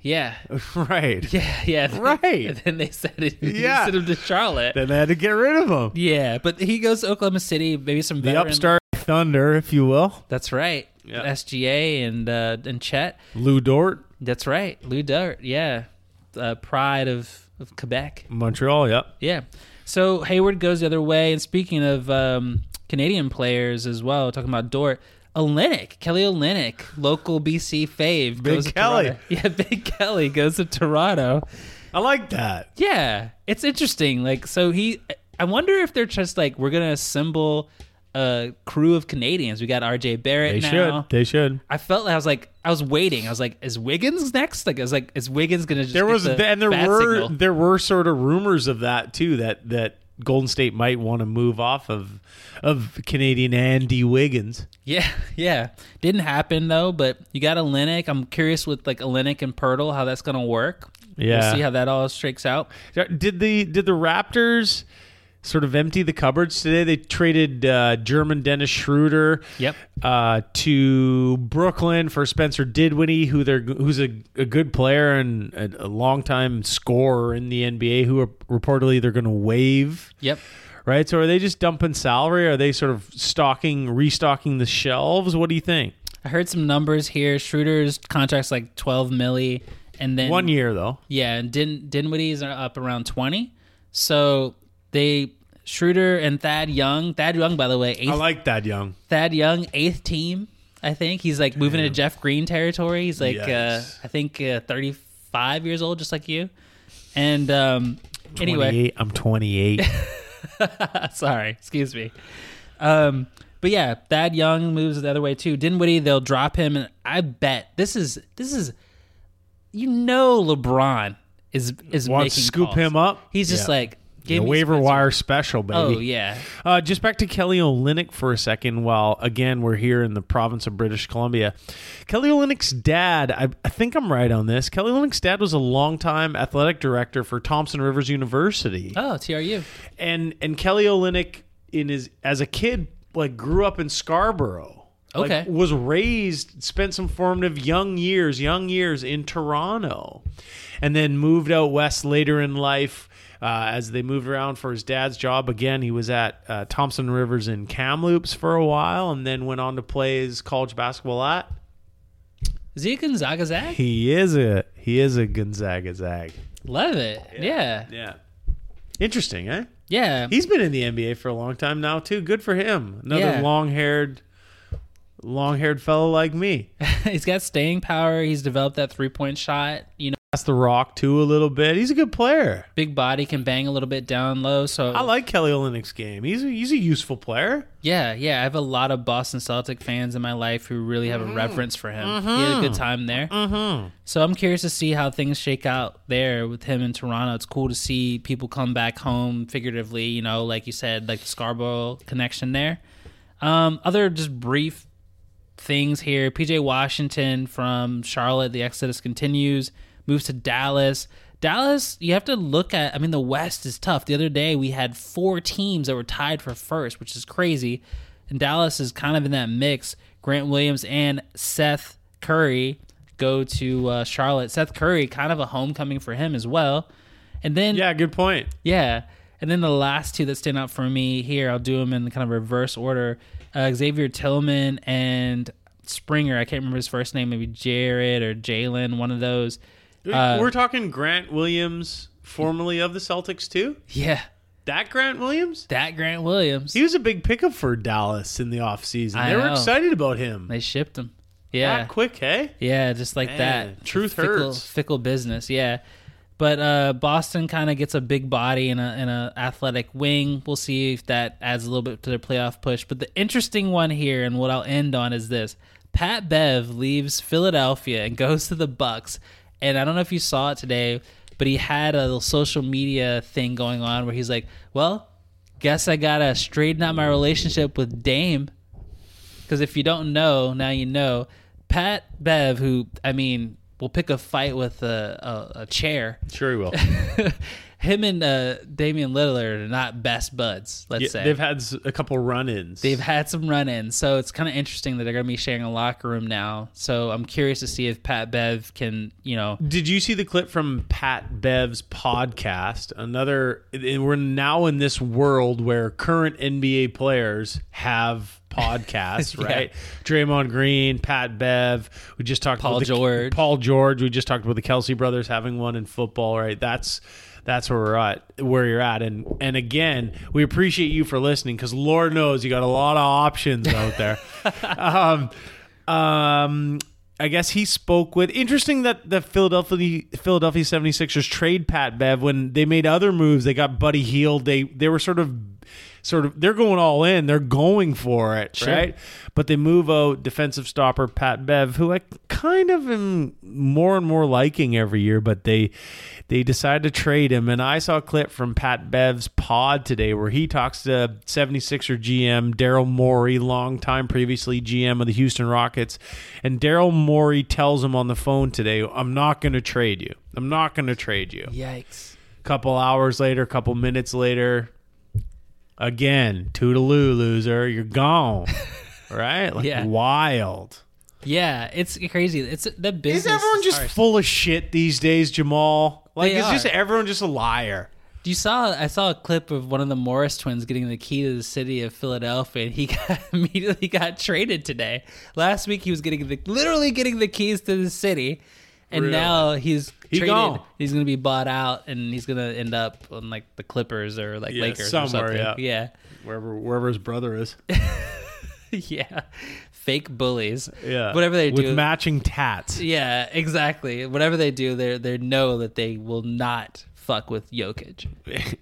S2: Yeah,
S3: right.
S2: yeah, yeah.
S3: Right.
S2: And then they said it.
S3: Yeah.
S2: sent him to Charlotte.
S3: Then they had to get rid of him.
S2: Yeah, but he goes to Oklahoma City. Maybe some
S3: The
S2: veteran-
S3: upstart Thunder, if you will.
S2: That's right.
S3: Yeah.
S2: SGA and uh, and Chet.
S3: Lu Dort,
S2: That's right. Lou Dart. Yeah, uh, pride of, of Quebec.
S3: Montreal. Yep.
S2: Yeah. So Hayward goes the other way. And speaking of um, Canadian players as well, talking about Dort, Olynyk, Kelly Olynyk, local BC fave,
S3: Big
S2: goes to
S3: Kelly.
S2: Toronto. Yeah, Big Kelly goes to Toronto.
S3: I like that.
S2: Yeah, it's interesting. Like, so he, I wonder if they're just like, we're gonna assemble a crew of Canadians. We got R.J. Barrett
S3: They
S2: now.
S3: should. They should.
S2: I felt like I was like I was waiting. I was like, is Wiggins next? Like I was like, is Wiggins gonna just
S3: There was
S2: the
S3: and there were
S2: signal?
S3: there were sort of rumors of that too that that Golden State might want to move off of of Canadian Andy Wiggins.
S2: Yeah, yeah. Didn't happen though, but you got a Olynyk. I'm curious with like a Olynyk and Poeltl how that's gonna work.
S3: Yeah.
S2: We'll see how that all shakes out.
S3: Did the did the Raptors sort of empty the cupboards today? They traded uh, German Dennis Schroeder.
S2: Yep.
S3: Uh, to Brooklyn for Spencer Dinwiddie, who they're who's a, a good player and a, a longtime scorer in the NBA, who are reportedly they're going to waive.
S2: Yep.
S3: Right. So are they just dumping salary? Are they sort of stocking, restocking the shelves? What do you think?
S2: I heard some numbers here. Schroeder's contract's like 12 milli, and then
S3: One year though.
S2: Yeah, and Din Dinwiddie's are up around 20. So they Schroeder and Thad Young. Thad Young, by the way, eighth,
S3: I like Thad young.
S2: Thad Young, eighth team. I think he's like moving into Jeff Green territory. He's like, uh, I think, uh, 35 years old, just like you. And um, anyway,
S3: I'm 28.
S2: sorry, excuse me. Um, but yeah, Thad Young moves the other way too. Dinwiddie, they'll drop him, and I bet this is this is, you know, LeBron is is
S3: Wants to scoop
S2: calls.
S3: him up?
S2: He's just
S3: Yeah.
S2: like
S3: The
S2: give me
S3: waiver
S2: Spencer.
S3: wire special, baby.
S2: Oh yeah,
S3: Uh, just back to Kelly Olynyk for a second. While again we're here in the province of British Columbia, Kelly Olynyk's dad. I, I think I'm right on this. Kelly Olynyk's dad was a longtime athletic director for Thompson Rivers University,
S2: oh TRU.
S3: and and Kelly Olynyk in his as a kid like grew up in Scarborough. Like,
S2: Okay.
S3: was raised, spent some formative young years, young years in Toronto, and then moved out west later in life. Uh, as they moved around for his dad's job again, he was at uh, Thompson Rivers in Kamloops for a while, and then went on to play his college basketball at.
S2: Is he a Gonzaga Zag?
S3: He is a he is a Gonzaga Zag.
S2: Love it. Yeah.
S3: Yeah, interesting, eh?
S2: Yeah.
S3: He's been in the NBA for a long time now too. Good for him. Another
S2: Yeah.
S3: long-haired, long-haired fellow like me.
S2: he's got staying power. He's developed that three point shot. You
S3: That's the rock too a little bit. He's a good player.
S2: big body can bang a little bit down low. So
S3: I like Kelly Olynyk's game. He's a, he's a useful player.
S2: Yeah, yeah. I have a lot of Boston Celtic fans in my life who really have
S3: Mm-hmm.
S2: a reverence for him. He had a good time there. Mm-hmm. So I'm curious to see how things shake out there with him in Toronto. It's cool to see people come back home figuratively, you know, like you said, like the Scarborough connection there. Um, other just brief things here. PJ Washington from Charlotte, the Exodus continues, moves to Dallas. Dallas, you have to look at, I mean, the West is tough. The other day we had four teams that were tied for first, which is crazy. And Dallas is kind of in that mix. Grant Williams and Seth Curry go to uh, Charlotte. Seth Curry, kind of a homecoming for him as well. And then
S3: Yeah, good point.
S2: yeah. And then the last two that stand out for me here, I'll do them in kind of reverse order. Uh, Xavier Tillman and Springer. I can't remember his first name. Maybe Jared or Jalen, one of those. Uh,
S3: We're talking Grant Williams, formerly of the Celtics too.
S2: Yeah,
S3: That Grant Williams?
S2: that Grant Williams.
S3: He was a big pickup for Dallas in the offseason.
S2: I
S3: They were excited about him.
S2: They shipped him. Yeah,
S3: That quick, hey?
S2: yeah, just like
S3: Man,
S2: that.
S3: truth
S2: fickle,
S3: hurts.
S2: Fickle business. Yeah. But uh, Boston kind of gets a big body and a, and a athletic wing. We'll see if that adds a little bit to their playoff push. But the interesting one here, and what I'll end on, is this: Pat Bev leaves Philadelphia and goes to the Bucks. And I don't know if you saw it today, but he had a little social media thing going on where he's like, "Well, guess I gotta straighten out my relationship with Dame." Because if you don't know, now you know. Pat Bev, who I mean, will pick a fight with a, a, a chair.
S3: Sure he will.
S2: Him and uh, Damian Lillard are not best buds. Let's
S3: Yeah,
S2: say
S3: they've had a couple run-ins.
S2: They've had some run-ins, so it's kind of interesting that they're going to be sharing a locker room now. So I'm curious to see if Pat Bev can, you know,
S3: Did you see the clip from Pat Bev's podcast? Another, and we're now in this world where current NBA players have podcasts,
S2: Yeah.
S3: right? Draymond Green, Pat Bev. We just talked
S2: Paul
S3: about the,
S2: George.
S3: Paul George. We just talked about the Kelce brothers having one in football, right? That's that's where we're at, where you're at, and and again, we appreciate you for listening because Lord knows you got a lot of options out there. um, um, I guess he spoke with. Interesting that the Philadelphia Philadelphia 76ers trade Pat Bev when they made other moves. They got Buddy Hield. They they were sort of sort of they're going all in. They're going for it,
S2: Sure.
S3: right? But they move out defensive stopper Pat Bev, who I kind of am more and more liking every year, but they they decide to trade him. And I saw a clip from Pat Bev's pod today where he talks to 76er GM Daryl Morey, longtime previously GM of the Houston Rockets. And Daryl Morey tells him on the phone today, I'm not going to trade you. I'm not going to trade you.
S2: Yikes.
S3: couple hours later, a couple minutes later, again, toodaloo, loser, you're gone. right? Like
S2: Yeah.
S3: wild.
S2: Yeah, it's crazy. It's the business.
S3: Is everyone just
S2: harsh.
S3: full of shit these days, Jamaal? Like,
S2: They
S3: is just everyone just a liar?
S2: You saw I saw a clip of one of the Morris twins getting the key to the city of Philadelphia, and he got, immediately got traded today. Last week he was getting the literally getting the keys to the city, and
S3: Really?
S2: now he's
S3: He
S2: traded.
S3: gone.
S2: He's going to be bought out, and he's going to end up on like the Clippers or like
S3: Yeah,
S2: Lakers
S3: somewhere,
S2: or something.
S3: yeah. Wherever wherever his brother is.
S2: Yeah, yeah. Fake bullies.
S3: Yeah.
S2: whatever they do With
S3: matching tats.
S2: yeah, exactly. Whatever they do, they they know that they will not fuck with Jokic.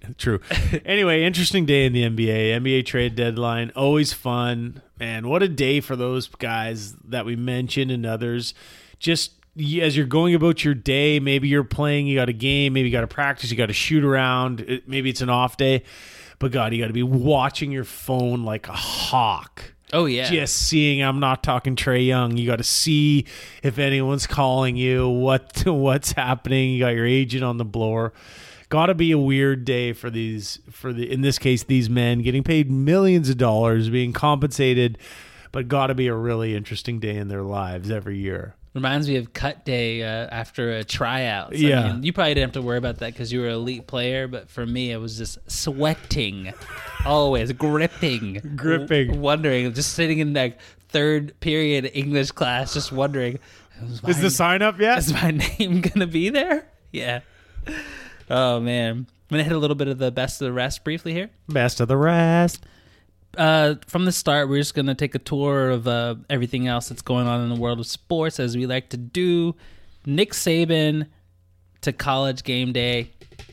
S3: True. anyway, interesting day in the NBA. NBA trade deadline, always fun. Man, what a day for those guys that we mentioned and others. Just as you're going about your day, maybe you're playing, you got a game, maybe you got to practice, you got to shoot around, it- maybe it's an off day. But God, you got to be watching your phone like a hawk.
S2: Oh yeah,
S3: Just seeing, I'm not talking Trae Young. You got to see if anyone's calling you, what what's happening. You got your agent on the blower. Got to be a weird day for these for the in this case these men getting paid millions of dollars, being compensated, but got to be a really interesting day in their lives every year.
S2: Reminds me of cut day uh, after a tryout.
S3: Yeah.
S2: I mean, you probably didn't have to worry about that because you were an elite player, but for me, it was just sweating, always gripping,
S3: Gripping.
S2: w- wondering, just sitting in like third period English class, just wondering, is
S3: Is the sign up yet?
S2: is my name gonna be there? Yeah. Oh man, I'm gonna hit a little bit of the best of the rest briefly here.
S3: Best of the rest.
S2: Uh, from the start, we're just going to take a tour of uh, everything else that's going on in the world of sports, as we like to do. Nick Saban to college game day.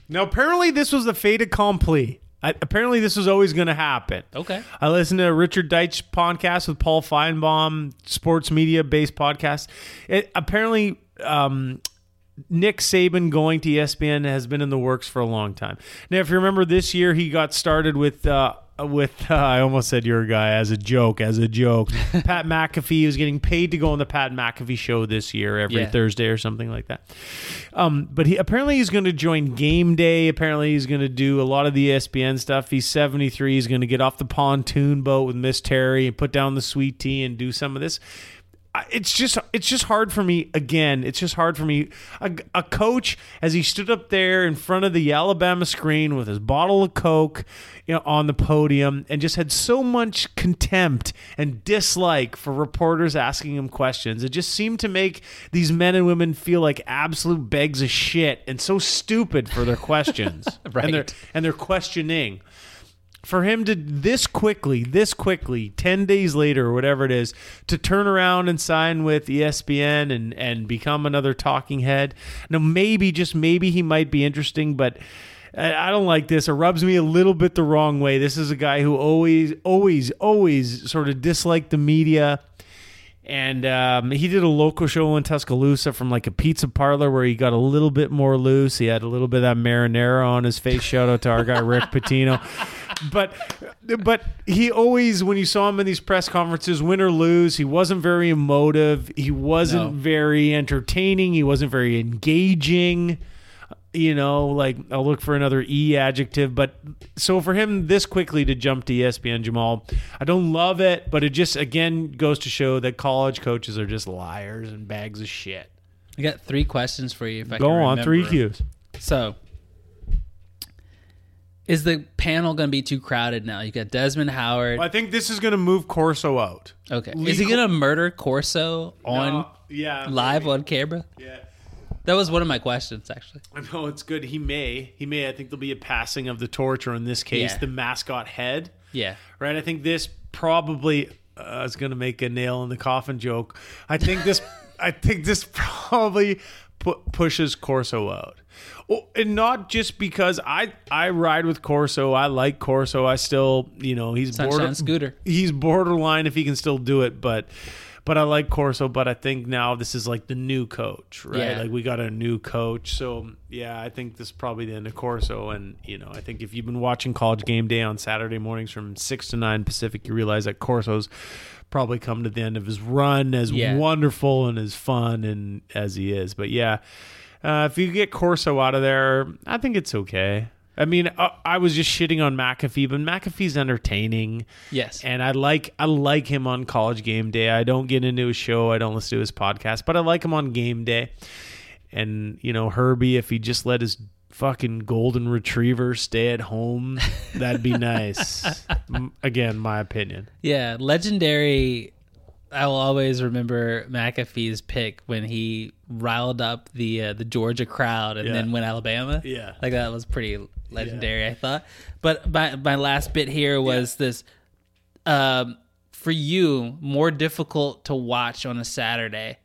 S3: Now, apparently, this was the fait accompli. I, apparently, this was always going to happen.
S2: Okay.
S3: I listened to Richard Deitsch podcast with Paul Finebaum, sports media based podcast. It, apparently, um, Nick Saban going to ESPN has been in the works for a long time. Now, if you remember this year, he got started with. Uh, with uh, I almost said your guy as a joke, as a joke. Pat McAfee was getting paid to go on the Pat McAfee show this year every
S2: Yeah.
S3: Thursday or something like that. Um, but he apparently he's going to join Game Day. Apparently he's going to do a lot of the ESPN stuff. He's 73. He's going to get off the pontoon boat with Miss Terry and put down the sweet tea and do some of this. It's just it's just hard for me again. It's just hard for me. A, a coach as he stood up there in front of the Alabama screen with his bottle of Coke, you know, on the podium, and just had so much contempt and dislike for reporters asking him questions. It just seemed to make these men and women feel like absolute bags of shit and so stupid for their questions and their
S2: Right.
S3: and their questioning for him to this quickly, this quickly, 10 days later or whatever it is, to turn around and sign with ESPN and, and become another talking head. Now, maybe, just maybe he might be interesting, but I don't like this. It rubs me a little bit the wrong way. This is a guy who always, always, always sort of disliked the media. And um, he did a local show in Tuscaloosa from like a pizza parlor where he got a little bit more loose. He had a little bit of that marinara on his face. Shout out to our guy Rick Pitino. But but he always when you saw him in these press conferences, win or lose, he wasn't very emotive. He wasn't
S2: No.
S3: very entertaining. He wasn't very engaging you know, like I'll look for another E adjective. But so for him this quickly to jump to ESPN Jamaal, I don't love it, but it just again goes to show that college coaches are just liars and bags of shit.
S2: I got three questions for you. If I
S3: Go
S2: can
S3: on, three
S2: remember.
S3: Qs.
S2: So, is the panel going to be too crowded now? You got Desmond Howard.
S3: I think this is going to move Corso out.
S2: Okay. Is he going to murder Corso on
S3: No, yeah,
S2: live on camera?
S3: Yeah.
S2: That was one of my questions, actually.
S3: I know it's good. He may, he may. I think there'll be a passing of the torch, or in this case,
S2: Yeah.
S3: the mascot head.
S2: Yeah.
S3: right? I think this probably uh, I was going to make a nail in the coffin joke. I think this I think this probably pu- pushes Corso out. Oh, and not just because I I ride with Corso. I like Corso. I still, you know, he's
S2: Sunshine
S3: border,
S2: Scooter.
S3: He's borderline if he can still do it, but but I like Corso. But I think now this is like the new coach, right?
S2: Yeah.
S3: Like we got a new coach, so yeah, I think this is probably the end of Corso. And you know, I think if you've been watching College Game Day on Saturday mornings from six to nine Pacific, you realize that Corso's probably come to the end of his run as
S2: Yeah.
S3: wonderful and as fun and as he is. But yeah, uh, if you get Corso out of there, I think it's okay. I mean, uh, I was just shitting on McAfee, but McAfee's entertaining,
S2: Yes.
S3: and I like I like him on College Game Day. I don't get into his show, I don't listen to his podcast, but I like him on Game Day. And you know, Herbie, if he just let his fucking golden retriever stay at home, that'd be nice. M- Again, my opinion.
S2: Yeah, legendary. I will always remember McAfee's pick when he riled up the uh, the Georgia crowd and
S3: Yeah.
S2: then went Alabama.
S3: Yeah.
S2: like that was pretty legendary. I thought. But my my last bit here was this. Um, for you, more difficult to watch on a Saturday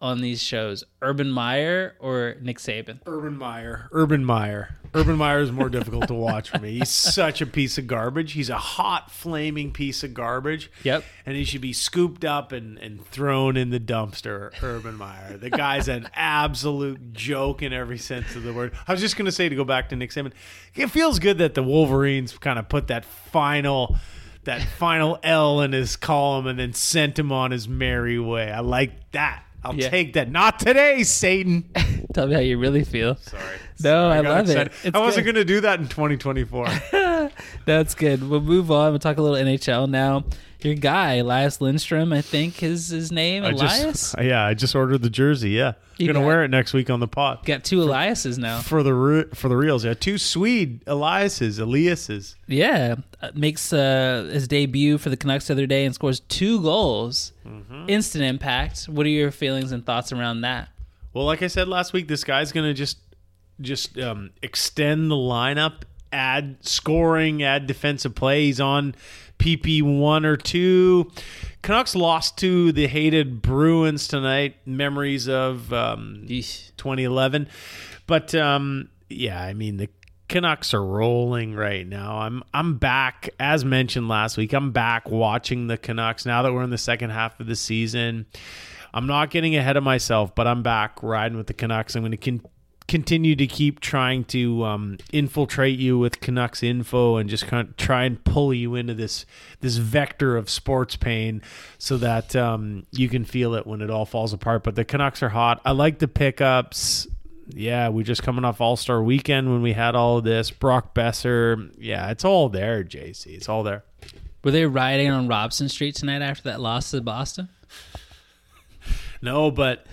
S2: on these shows, Urban Meyer or Nick Saban?
S3: Urban Meyer. Urban Meyer. Urban Meyer is more difficult to watch for me. He's such a piece of garbage. He's a hot, flaming piece of garbage.
S2: Yep.
S3: And he should be scooped up and, and thrown in the dumpster, Urban Meyer. The guy's an absolute joke in every sense of the word. I was just going to say to go back to Nick Saban, it feels good that the Wolverines kind of put that final. That final L in his column and then sent him on his merry way. I like that. I'll
S2: Yeah.
S3: take that. Not today, Satan.
S2: Tell me how you really feel.
S3: Sorry.
S2: No, I,
S3: got
S2: love it. It's
S3: I wasn't going to do that in 2024.
S2: That's good. We'll move on. We'll talk a little NHL now. Your guy, Elias Lindstrom, I think is his name.
S3: I
S2: Elias?
S3: just, yeah, I just ordered the jersey. Yeah,
S2: You're
S3: gonna wear it next week on the pot.
S2: Got two Eliases now.
S3: for the re- for the reals. Yeah, two Swede Eliases, Eliases.
S2: Yeah. Uh, makes uh, his debut for the Canucks the other day and scores two goals.
S3: Mm-hmm.
S2: Instant impact. What are your feelings and thoughts around that?
S3: Well, like I said last week, this guy's gonna just just um, extend the lineup, add scoring, add defensive plays on PP one or two. Canucks lost to the hated Bruins tonight. Memories of um, 2011. But um, yeah, I mean the Canucks are rolling right now. I'm I'm back as mentioned last week. I'm back watching the Canucks now that we're in the second half of the season. I'm not getting ahead of myself, but I'm back riding with the Canucks. I'm going to con- continue to keep trying to um, infiltrate you with Canucks info and just kind of try and pull you into this this vector of sports pain so that um, you can feel it when it all falls apart. But the Canucks are hot. I like the pickups. Yeah, we're just coming off All Star Weekend when we had all of this. Brock Boeser. Yeah, it's all there, JC. It's all there.
S2: Were they riding on Robson Street tonight after that loss to Boston?
S3: No, but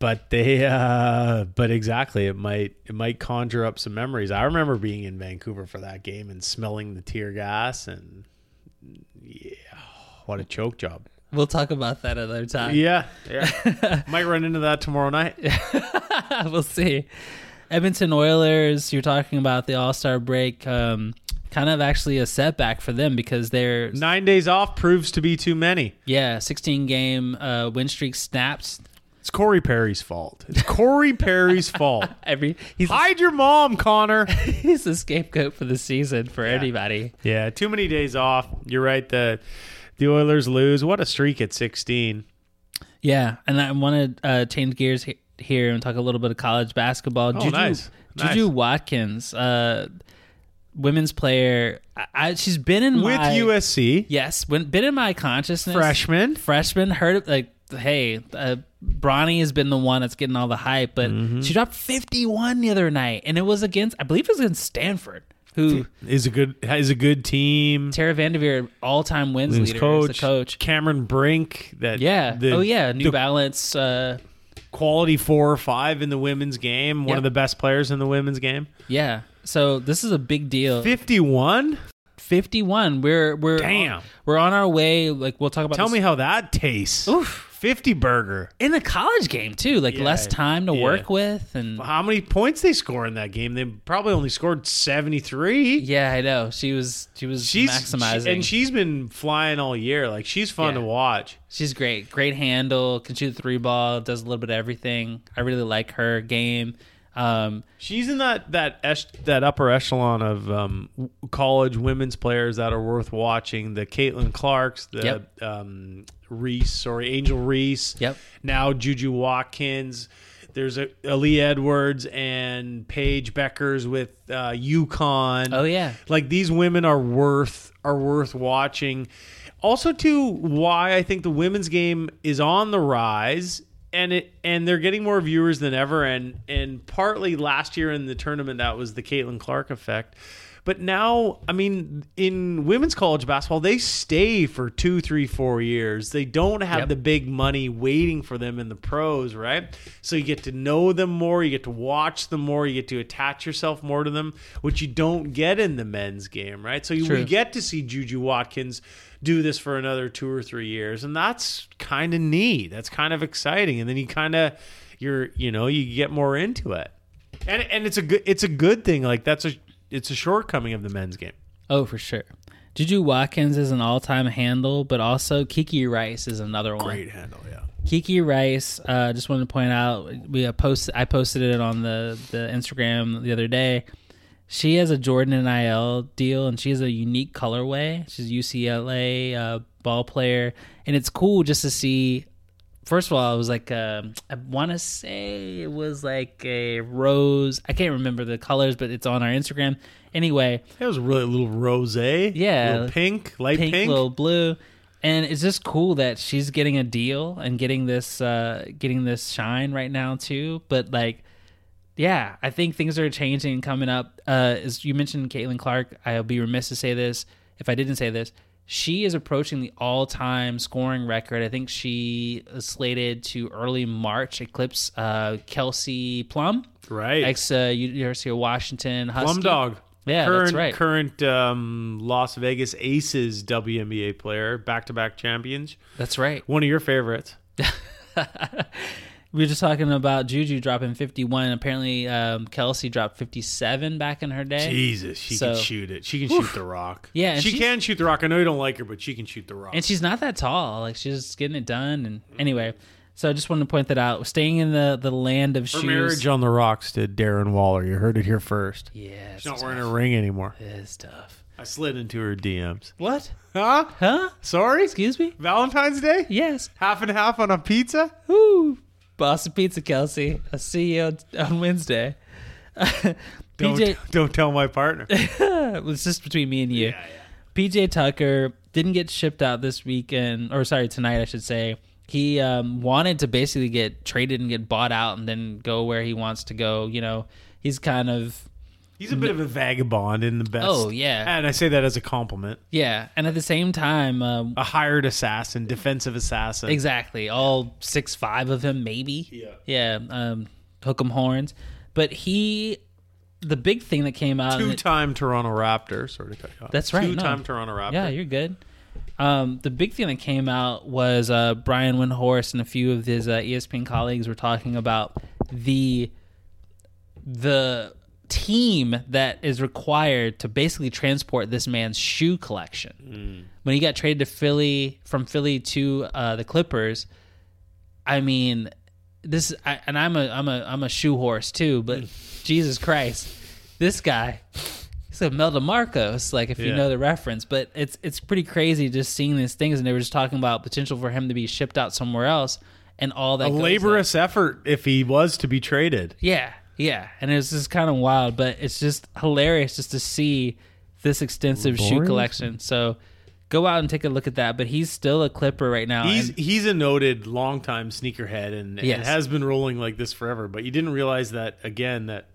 S3: but they uh but exactly it might it might conjure up some memories. I remember being in Vancouver for that game and smelling the tear gas and yeah, what a choke job.
S2: We'll talk about that another time.
S3: Yeah, yeah. might run into that tomorrow night.
S2: we'll see. Edmonton Oilers, you're talking about the All Star break. Um, kind of actually a setback for them because they're
S3: 9 days off proves to be too many.
S2: yeah 16 game uh, win streak snaps
S3: It's Corey Perry's fault. It's Corey Perry's fault.
S2: every he's
S3: Hide your mom, Connor.
S2: he's the scapegoat for the season for anybody.
S3: Yeah, too many days off. You're right. The the Oilers lose. What a streak at 16.
S2: Yeah, and I want to uh, change gears he- here and talk a little bit of college basketball.
S3: Oh,
S2: Juju,
S3: nice.
S2: Juju
S3: Nice.
S2: Watkins, uh, women's player. I, I, she's been in
S3: With
S2: my
S3: USC,
S2: yes, when, been in my consciousness.
S3: freshman.
S2: freshman heard of, like hey uh, Bronny has been the one that's getting all the hype but
S3: Mm-hmm.
S2: she dropped 51 the other night and it was against i believe it was against stanford who
S3: is a good is a good team.
S2: tara vanderveer all-time wins
S3: His
S2: leader
S3: coach,
S2: coach
S3: Cameron Brink. That
S2: yeah
S3: the-
S2: oh yeah new balance uh
S3: quality four or five in the women's game. One
S2: Yep.
S3: of the best players in the women's game.
S2: yeah so this is a big deal
S3: Fifty one.
S2: 51 we're we're
S3: Damn.
S2: we're on our way like we'll talk about
S3: Tell
S2: this-
S3: me how that tastes.
S2: Oof.
S3: Fifty burger.
S2: in the college game too like
S3: Yeah,
S2: less time to
S3: yeah.
S2: work with and
S3: How many points they score in that game? They probably only scored seventy three.
S2: yeah i know she was she was
S3: She's
S2: maximizing
S3: and she's been flying all year. Like she's fun
S2: Yeah.
S3: to watch.
S2: She's great. Great handle. Can shoot the three ball. Does a little bit of everything. I really like her game. Um,
S3: She's in that that esh, that upper echelon of um, w- college women's players that are worth watching. The Caitlin Clarks, the
S2: Yep.
S3: um, Reese, or Angel Reese.
S2: Yep.
S3: Now Juju Watkins. There's a Ali Edwards and Paige Bueckers with uh, UConn.
S2: oh yeah,
S3: like these women are worth are worth watching also too why i think the women's game is on the rise and it and they're getting more viewers than ever and and partly last year in the tournament that was the caitlin clark effect. But now i mean in women's college basketball they stay for two three four years. They don't have
S2: Yep.
S3: the big money waiting for them in the pros right? So you get to know them more you get to watch them more you get to attach yourself more to them which you don't get in the men's game right? So you, we get to see juju watkins do this for another two or three years and that's kind of neat that's kind of exciting and then you kind of you're you know you get more into it and and it's a good it's a good thing like that's a it's a shortcoming of the men's game
S2: oh for sure. Juju Watkins is an all-time handle, but also Kiki Rice is another one.
S3: Great handle yeah
S2: Kiki Rice, uh, just wanted to point out we uh, post I posted it on the the Instagram the other day. She has a Jordan and NIL deal, and she has a unique colorway. She's a UCLA uh, ball player, and it's cool just to see. First of all, it was like um, I want to say it was like a rose. I can't remember the colors, but it's on our Instagram. Anyway,
S3: it was really a little rose
S2: Yeah.
S3: little pink light
S2: pink,
S3: pink,
S2: little blue, and it's just cool that she's getting a deal and getting this uh, getting this shine right now too. But like, yeah, I think things are changing and coming up. Uh, as you mentioned, Caitlin Clark, I'll be remiss to say this if I didn't say this. She is approaching the all-time scoring record. I think she is slated to early March eclipse uh, Kelsey Plum,
S3: right
S2: ex uh, University of Washington Husky.
S3: plum dog
S2: Yeah,
S3: current
S2: that's right.
S3: current um, las vegas aces WNBA player back-to-back champions
S2: That's right.
S3: one of your favorites
S2: We were just talking about Juju dropping 51. Apparently, um, Kelsey dropped 57 back in her day.
S3: Jesus, she
S2: So-
S3: can shoot it. She can shoot the rock.
S2: Yeah,
S3: she can shoot the rock. I know you don't like her, but she can shoot the rock.
S2: And she's not that tall. Like, she's just getting it done. And anyway, so I just wanted to point that out. Staying in the, the land of
S3: her
S2: shoes.
S3: marriage on the rocks to Darren Waller. You heard it here first.
S2: yeah,
S3: She's not wearing a ring anymore.
S2: It's tough.
S3: I slid into her DMs.
S2: What?
S3: Huh?
S2: Huh?
S3: Sorry?
S2: Excuse me?
S3: Valentine's Day?
S2: Yes.
S3: Half and half on a pizza?
S2: Woo! Boston Pizza, Kelsey. I'll see you on, on Wednesday.
S3: Don't,
S2: PJ,
S3: don't tell my partner.
S2: it was just between me and you. PJ Tucker didn't get shipped out this weekend, or sorry, tonight, I should say. He um, wanted to basically get traded and get bought out and then go where he wants to go. You know, he's kind of,
S3: He's a bit of a vagabond in the best.
S2: Oh, yeah.
S3: And I say that as a compliment.
S2: yeah. And at the same time, um,
S3: A hired assassin, defensive assassin.
S2: exactly, all six, five of him, maybe.
S3: Yeah.
S2: Yeah. Um, hook 'em horns. But he, the big thing that came out.
S3: Two-time Toronto Raptor. Sorry of cut you off.
S2: That's right, no.
S3: Two-time Toronto Raptor.
S2: Yeah, you're good. Um, the big thing that came out was uh, Brian Windhorst and a few of his uh, ESPN colleagues were talking about the the team that is required to basically transport this man's shoe collection. When he got traded to Philly from Philly to uh, the Clippers, I mean, this I, and I'm a I'm a I'm a shoe horse too, but Jesus Christ, this guy. He's like Imelda Marcos, like if you know the reference, but it's it's pretty crazy just seeing these things, and they were just talking about potential for him to be shipped out somewhere else, and all that
S3: A laborious effort if he was to be traded.
S2: yeah, yeah, and it's just kind of wild, but it's just hilarious just to see this extensive shoe collection. So go out and take a look at that. But he's still a Clipper right now.
S3: He's
S2: and-
S3: he's a noted longtime sneakerhead and, and
S2: Yes.
S3: has been rolling like this forever. But you didn't realize that again that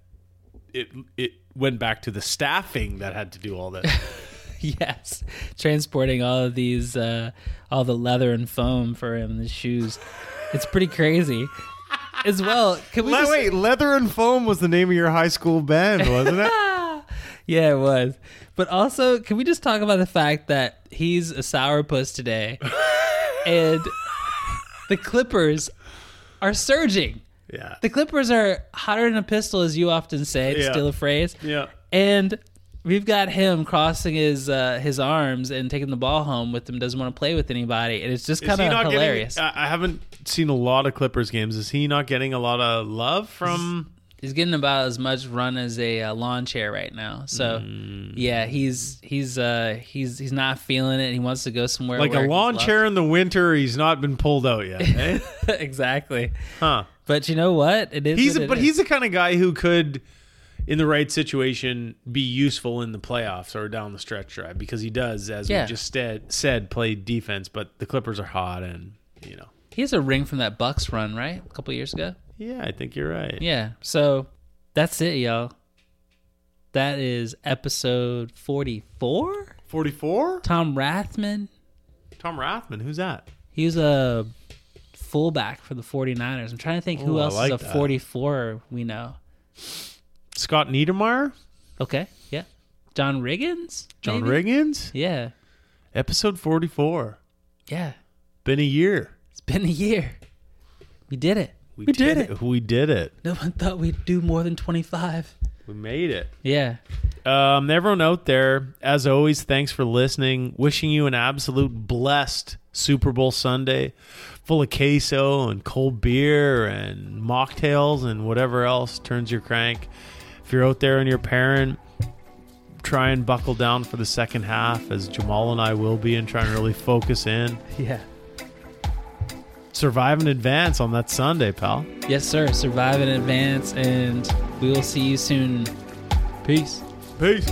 S3: it it went back to the staffing that had to do all that.
S2: yes, transporting all of these, uh, all the leather and foam for him, the shoes. It's pretty crazy. As well, can we
S3: Le-
S2: just,
S3: wait, leather and foam was the name of your high school band, wasn't it?
S2: Yeah, it was. But also, can we just talk about the fact that he's a sourpuss today, and the Clippers are surging.
S3: yeah,
S2: The Clippers are hotter than a pistol, as you often say, to
S3: Yeah.
S2: steal a phrase.
S3: yeah.
S2: And we've got him crossing his uh, his arms and taking the ball home with him. Doesn't want to play with anybody, and it's just kind of hilarious.
S3: Getting, I haven't seen a lot of Clippers games. Is he not getting a lot of love from?
S2: He's getting about as much run as a uh, lawn chair right now. So
S3: Mm.
S2: yeah, he's he's uh he's he's not feeling it. He wants to go somewhere
S3: Like a lawn chair in the winter, he's not been pulled out yet. Eh?
S2: exactly.
S3: huh?
S2: But you know what? It is.
S3: He's a, but
S2: is.
S3: he's the kind of guy who could, in the right situation, be useful in the playoffs or down the stretch drive because he does, as
S2: Yeah.
S3: we just said, said, play defense. But the Clippers are hot, and you know,
S2: he has a ring from that Bucks run, right? A couple years ago.
S3: yeah, I think you're right.
S2: Yeah. So that's it, y'all. That is episode forty-four.
S3: Forty-four.
S2: Tom Rathman.
S3: Tom Rathman, who's that?
S2: He was a fullback for the 49ers. I'm trying to think who
S3: Oh, I
S2: else
S3: like
S2: is a
S3: that.
S2: 44 we know.
S3: Scott Niedermayer,
S2: Okay, yeah. John Riggins?
S3: John
S2: maybe?
S3: Riggins.
S2: Yeah,
S3: Episode forty-four.
S2: yeah.
S3: Been a year.
S2: It's been a year. We did it.
S3: We,
S2: We did it.
S3: We did it.
S2: No one thought we'd do more than 25.
S3: We made it.
S2: Yeah.
S3: Um, everyone out there, as always, thanks for listening. Wishing you an absolute blessed Super Bowl Sunday, full of queso and cold beer and mocktails and whatever else turns your crank. If you're out there and you're a parent, try and buckle down for the second half, as Jamal and I will be, and try and really focus in.
S2: Yeah.
S3: Survive in advance on that Sunday, pal.
S2: Yes, sir. Survive in advance, and we will see you soon. Peace.
S3: Peace.